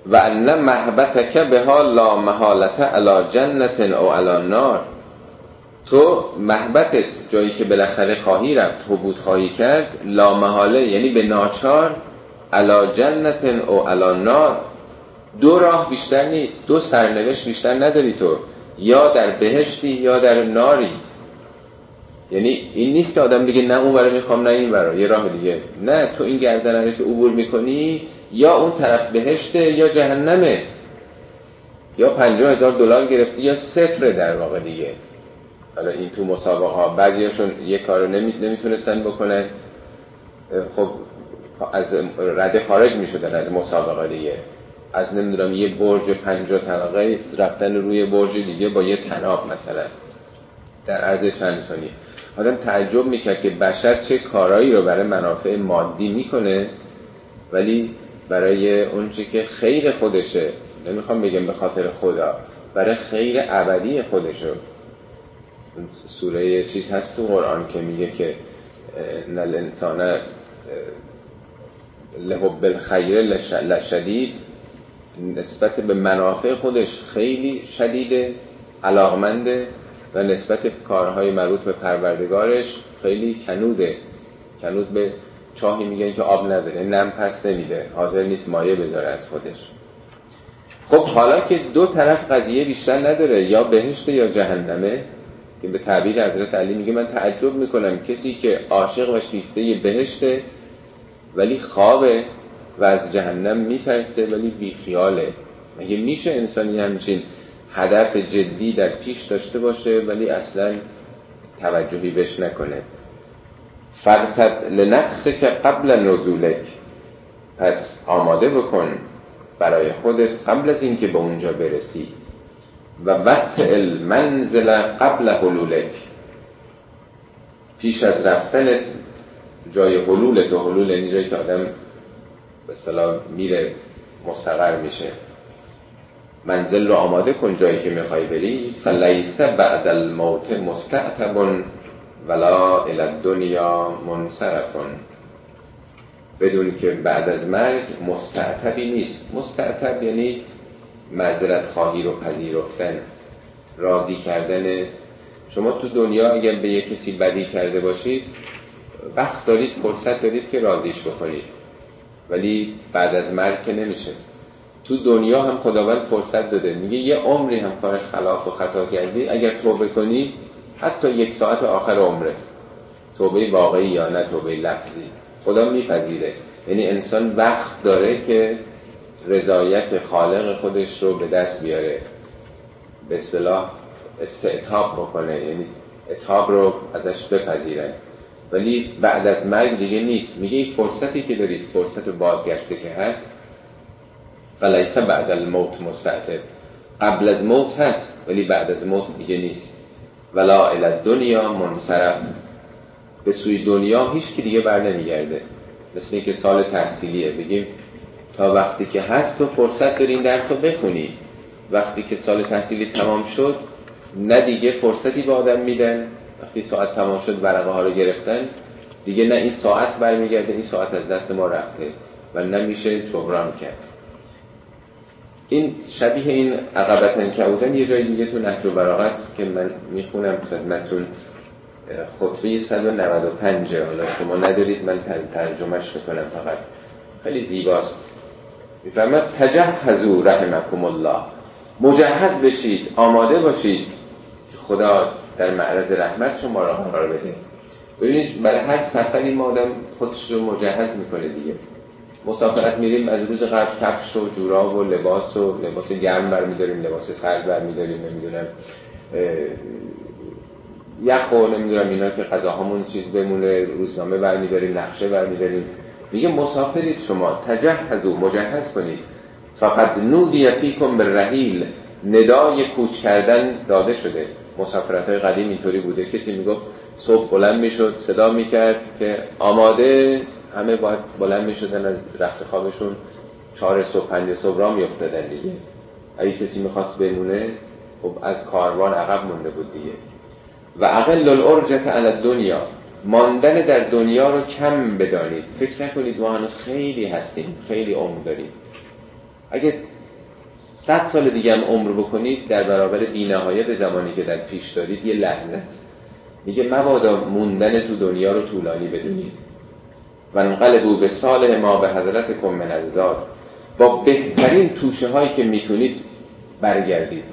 و ان محبتک بها لا محالت علا جنت او علا نار. تو محبتت جایی که بالاخره خواهی رفت حبود خواهی کرد لا محاله یعنی به ناچار علا جنت او علا نار. دو راه بیشتر نیست دو سرنوشت بیشتر نداری تو. یا در بهشتی یا در ناری. یعنی این نیست که آدم دیگه نه اون برای می‌خوام نه این برای یه راه دیگه. نه تو این گردنه که عبور می‌کنی یا اون طرف بهشته یا جهنمه. یا پنجاه هزار دلار گرفتی یا صفر در واقع دیگه. حالا این تو مسابقه ها بعضیشون یه کارو نمی... نمی‌تونستن بکنن. خب از رده خارج می‌شدن از مسابقه دیگه. از نمی‌دونم یه برج پنجاه طبقه رفتن روی برج دیگه با یه تناب مثلا. در عرض چند ثانیه. آدم تعجب می‌کرد که بشر چه کارایی رو برای منافع مادی می‌کنه ولی برای اونچه که خیر خودشه. نمی‌خوام بگم به خاطر خدا برای خیر ابدی خودشه. سوره چیز هست تو قرآن که میگه که نل انسان لحب الخیر لشدید. نسبت به منافع خودش خیلی شدیده علاقمنده. و نسبت کارهای مربوط به پروردگارش خیلی کنوده. کنود به چاهی میگن که آب نداره نم پس نمیده حاضر نیست مایه بذاره از خودش. خب حالا که دو طرف قضیه بیشتر نداره یا بهشت یا جهنمه که به تعبیر حضرت علی میگه من تعجب می‌کنم کسی که عاشق و شیفته بهشته ولی خوابه و از جهنم میترسه ولی بیخیاله. مگه میشه انسانی همچین هدف جدی در پیش داشته باشه ولی اصلا توجهی بهش نکنه. فرتد لنفس که قبل نزولک. پس آماده بکن برای خودت قبل از اینکه به اونجا برسی. و وقت المنزل قبل حلولک. پیش از رفتنت جای حلولت و حلول اینجایی که آدم به صلاح میره مستقر میشه. منزل رو آماده کن جایی که می‌خوای بری. فلیس بعد الموت مستعتب ولا الى الدنیا منصرفون بدون که بعد از مرگ مستعتبی نیست. مستعتب یعنی معذرت خواهی رو پذیرفتن. راضی کردن. شما تو دنیا اگر به یه کسی بدی کرده باشید وقت دارید فرصت دارید که راضیش بکنید. ولی بعد از مرگ که نمیشه. تو دنیا هم خداوند فرصت داده. میگه یه عمری هم کار خلاف و خطا کردی اگر توبه کنی حتی یک ساعت آخر عمره. توبه واقعی یا نه توبه لفظی. خدا میپذیره. یعنی انسان وقت داره که رضایت خالق خودش رو به دست بیاره. به اصطلاح استعتاب بکنه. یعنی اتاب رو ازش بپذیره. ولی بعد از مرگ دیگه نیست. میگه این فرصتی که دارید فرصت بازگشته که هست فلیسه بعد الموت مستعتب قبل از موت هست ولی بعد از موت دیگه نیست. ولا الى دنیا منصرف. به سوی دنیا هیچ که دیگه بر نمیگرده. مثل اینکه سال تحصیلیه. بگیم تا وقتی که هست تو فرصت داری این درس رو بخونی وقتی که سال تحصیلی تمام شد نه دیگه فرصتی به آدم میدن. وقتی ساعت تمام شد ورقه ها رو گرفتن دیگه نه این ساعت برمیگرده این ساعت از دست ما رفته. و نمیشه جبران کرد. این شبیه این عقبتن کودن یه جای دیگه تو نهج و است که من می‌خونم خدمتون. خطبه 195 حالا شما ندارید من ترجمهش بکنم فقط. خیلی زیباست. میفرمد تجهزو رحمکم الله. مجهز بشید آماده باشید. که خدا در معرض رحمت شما را قرار بده ببینید برای هر سفری ما آدم خودش رو مجهز می‌کنه دیگه. مسافرت میریم از روز قبل کفش و جوراب و لباس و لباس گرم برمیداریم لباس سرد برمیداریم نمی‌دونم یخ و نمی‌دونم اینا که غذاهامون چیز بمونه روزنامه برمیداریم نقشه برمیداریم. میگه مسافرید شما تجهزو مجهز کنید. فقط نودی فیکم به رحیل ندای کوچ کردن داده شده. مسافرت های قدیم اینطوری بوده. کسی می‌گفت صبح بلند می‌شد صدا می‌کرد که آماده. همه باید بلند می‌شدن از رخت خوابشون. چهار صبح پنج صبح را میافتادن دیگه. اگه کسی می‌خواست بمونه خب از کاروان عقب مونده بود دیگه. و اقل الارجت علی دنیا ماندن در دنیا رو کم بدانید. فکر نکنید ما هنوز خیلی هستیم خیلی عمر داریم. اگه صد سال دیگه هم عمر بکنید در برابر بینهایت زمانی که در پیش دارید یه لحظه میگه مبادا موندن تو دنیا رو طولانی بدونید. و انقلبو به سال ما به حضرت من از با بهترین توشه هایی که می‌تونید برگردید.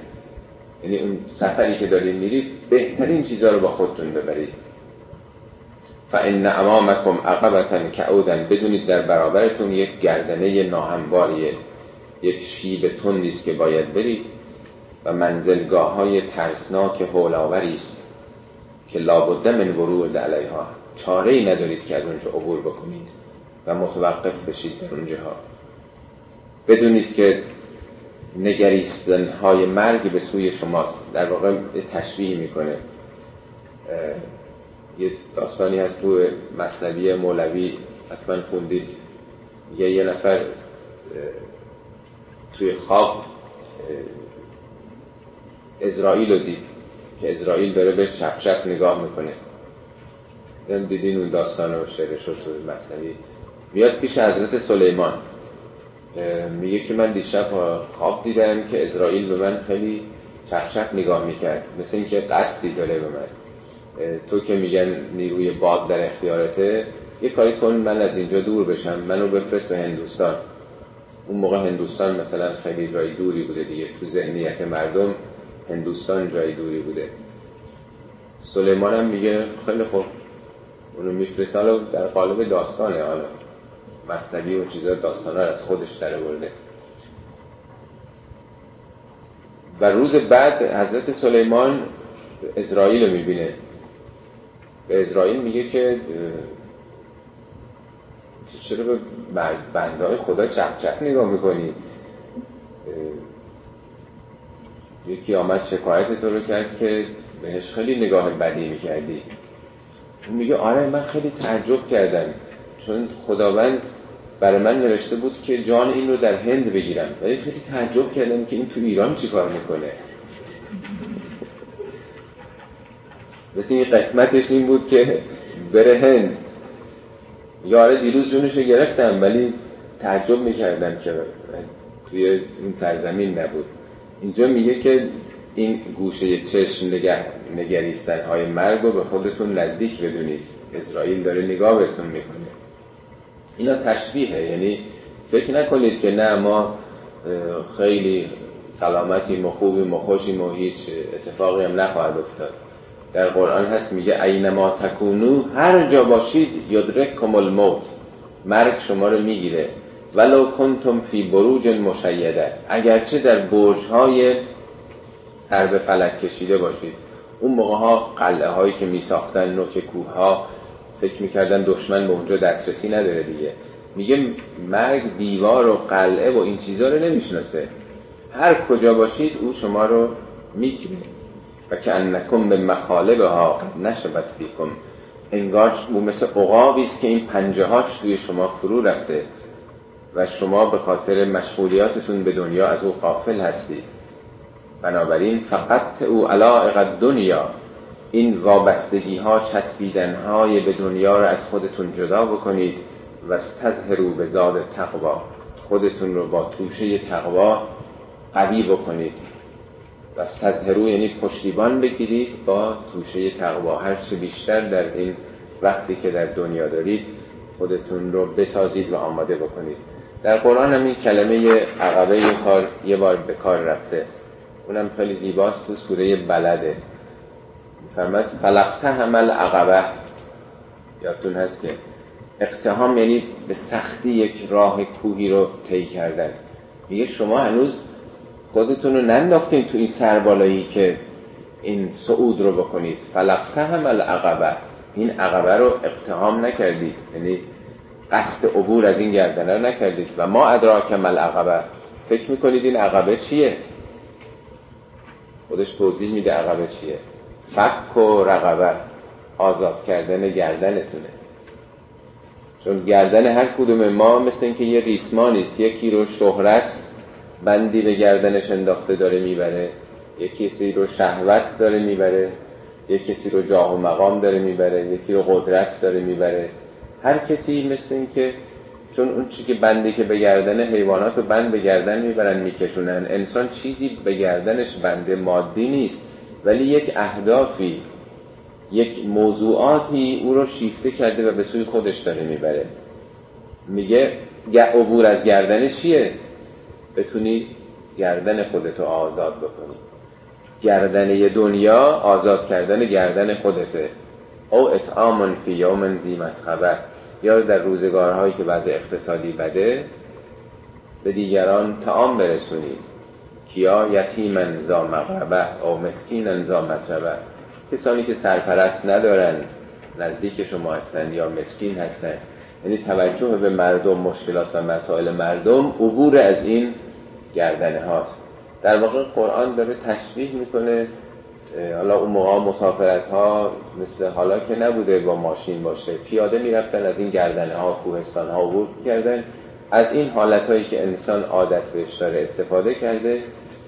یعنی اون سفری که دارید میرید بهترین چیزها رو با خودتون ببرید. فان امامکم عقبتا کعودن بدونید در برابرتون یک گردنه ناهمواریه یک شیب تندی است که باید برید و منزلگاه های ترسناک هولاوری است که لابد من ورود علیها. چاره ای ندارید که از اونجا عبور بکنید و متوقف بشید در اونجاها بدونید که نگریستن های مرگ به سوی شماست. در واقع تشبیه می‌کنه. یه داستانی هست تو مصنوی مولوی. حتما خوندید. یه یه نفر توی خواب اسرائیل رو دید که اسرائیل داره بهش چپ نگاه می‌کنه. نم دیدین اون داستان رو شعرش رو مصنوی. میاد پیش حضرت سلیمان. میگه که من دیشب خواب دیدم که اسرائیل به من خیلی چپ نگاه می‌کرد مثل اینکه قصدی داره به من. تو که میگن نیروی باد در اختیارته یه کاری کن من از اینجا دور بشم منو بفرست به هندوستان. اون موقع هندوستان مثلا خیلی جای دوری بوده دیگه. تو ذهنیت مردم هندوستان جای دوری بوده. سلیمان هم میگه خیلی خوب میفرست حالا در قالب داستانه حالا مصنبی و چیزا داستان از خودش در برده و روز بعد حضرت سلیمان اسرائیل رو می‌بینه. به اسرائیل میگه که چرا به بنده های خدا چپ چپ نگاه می‌کنی؟ یکی آمد شکایت تو رو کرد که بهش خیلی نگاه بدی می‌کردی. اون میگه آره من خیلی تعجب کردم چون خداوند برای من نوشته بود که جان این رو در هند بگیرم. ولی خیلی تعجب کردم که این تو ایران چی کار می‌کنه. مثل این قسمتش این بود که بره هند. یاره دیروز جونش رو گرفتم ولی تعجب می‌کردم که توی این سرزمین نبود. اینجا میگه که این گوشه چشم نگه نگریستن های مرگ رو به خودتون نزدیک بدونید. اسرائیل داره نگاه بهتون می‌کنه. اینا تشبیهه. یعنی فکر نکنید که نه ما خیلی سلامتیم و خوبیم و خوشیم و هیچ اتفاقی هم نخواهد افتاد. در قرآن هست میگه اینما تکونو هر جا باشید یدرککم الموت. مرگ شما رو می‌گیره. ولو کنتم فی بروج مشیده. اگرچه در برج های سر به فلک کشیده باشید. اون موقع ها قلعه هایی که می ساختن نوک کوه ها فکر می‌کردن دشمن به اونجا دسترسی نداره دیگه. میگه مرگ دیوار و قلعه و این چیزها رو نمی‌شناسه. هر کجا باشید او شما رو می‌گیره. و که انکم به مخالبه ها نشبت فیکم. انگار او مثل عقابی است که این پنجه هاش توی شما فرو رفته و شما به خاطر مشغولیاتتون به دنیا از او قافل هستید. بنابراین فقط او علائق دنیا این وابستگی ها چسبیدن های به دنیا رو از خودتون جدا بکنید و تظهرو به زاد تقوا خودتون رو با توشه تقوا قوی بکنید. و تظهرو یعنی پشتیبان بگیرید با توشه تقوا. هر چه بیشتر در این وقتی که در دنیا دارید خودتون رو بسازید و آماده بکنید. در قرآن هم این کلمه عقبه یه, کار یه بار به کار رفته. اونم خیلی زیباست تو سوره بلده. فرمد فلقته همل عقبه یادتون هست که اقتهام یعنی به سختی یک راه کوهی رو طی کردن. میگه شما هنوز خودتون رو ننداختین تو این سربالایی که این صعود رو بکنید. فلقته همل عقبه این عقبه رو اقتهام نکردید. یعنی قصد عبور از این گردنه رو نکردید. و ما ادراک مل عقبه فکر می‌کنید این عقبه چیه؟ خودش توضیح میده عقبه چیه. فک و رقبه. آزاد کردن گردنتونه. چون گردن هر کدوم ما مثل اینکه یه ریسمانیست یکی رو شهرت بندی به گردنش انداخته داره می‌بره یکی کسی رو شهوت داره می‌بره یکی کسی رو جاه و مقام داره می‌بره یکی رو قدرت داره می‌بره. هر کسی مثل اینکه چون اون چی که بندی که به گردن حیوانات رو بند به گردن می‌برن میکشونن. انسان چیزی به گردنش بنده مادی نیست ولی یک اهدافی یک موضوعاتی او رو شیفته کرده و به سوی خودش داره می‌بره. میگه عبور از گردن چیه؟ بتونی گردن خودتو آزاد بکنی. گردن دنیا آزاد کردن گردن خودته. او اطعام فی یوم زی مسخبه. یا در روزگارهایی که وضع اقتصادی بده به دیگران تعام برسونید کیا یتیمن زا مغربه او مسکین زا مطربه. کسانی که سرپرست ندارن نزدیک شما هستند یا مسکین هستند. یعنی توجه به مردم مشکلات و مسائل مردم عبور از این گردنه هاست در واقع قرآن داره تشبیه می‌کنه حالا اون موقع مسافرت ها مثل حالا که نبوده با ماشین باشه. پیاده می‌رفتن از این گردنه ها کوهستان ها عبور کردن از این حالت هایی که انسان عادت بهش داره استفاده کرده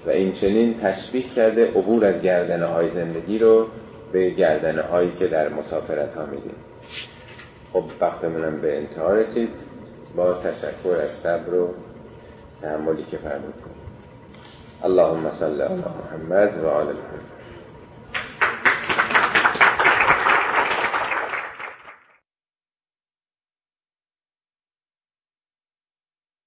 و این چنین تشبیه کرده عبور از گردنه های زندگی رو به گردنه هایی که در مسافرت ها میدیم خب وقتمونم به انتها رسید. با تشکر از صبر و تحملی که فرمودید. اللهم صل علی محمد و آل محمد.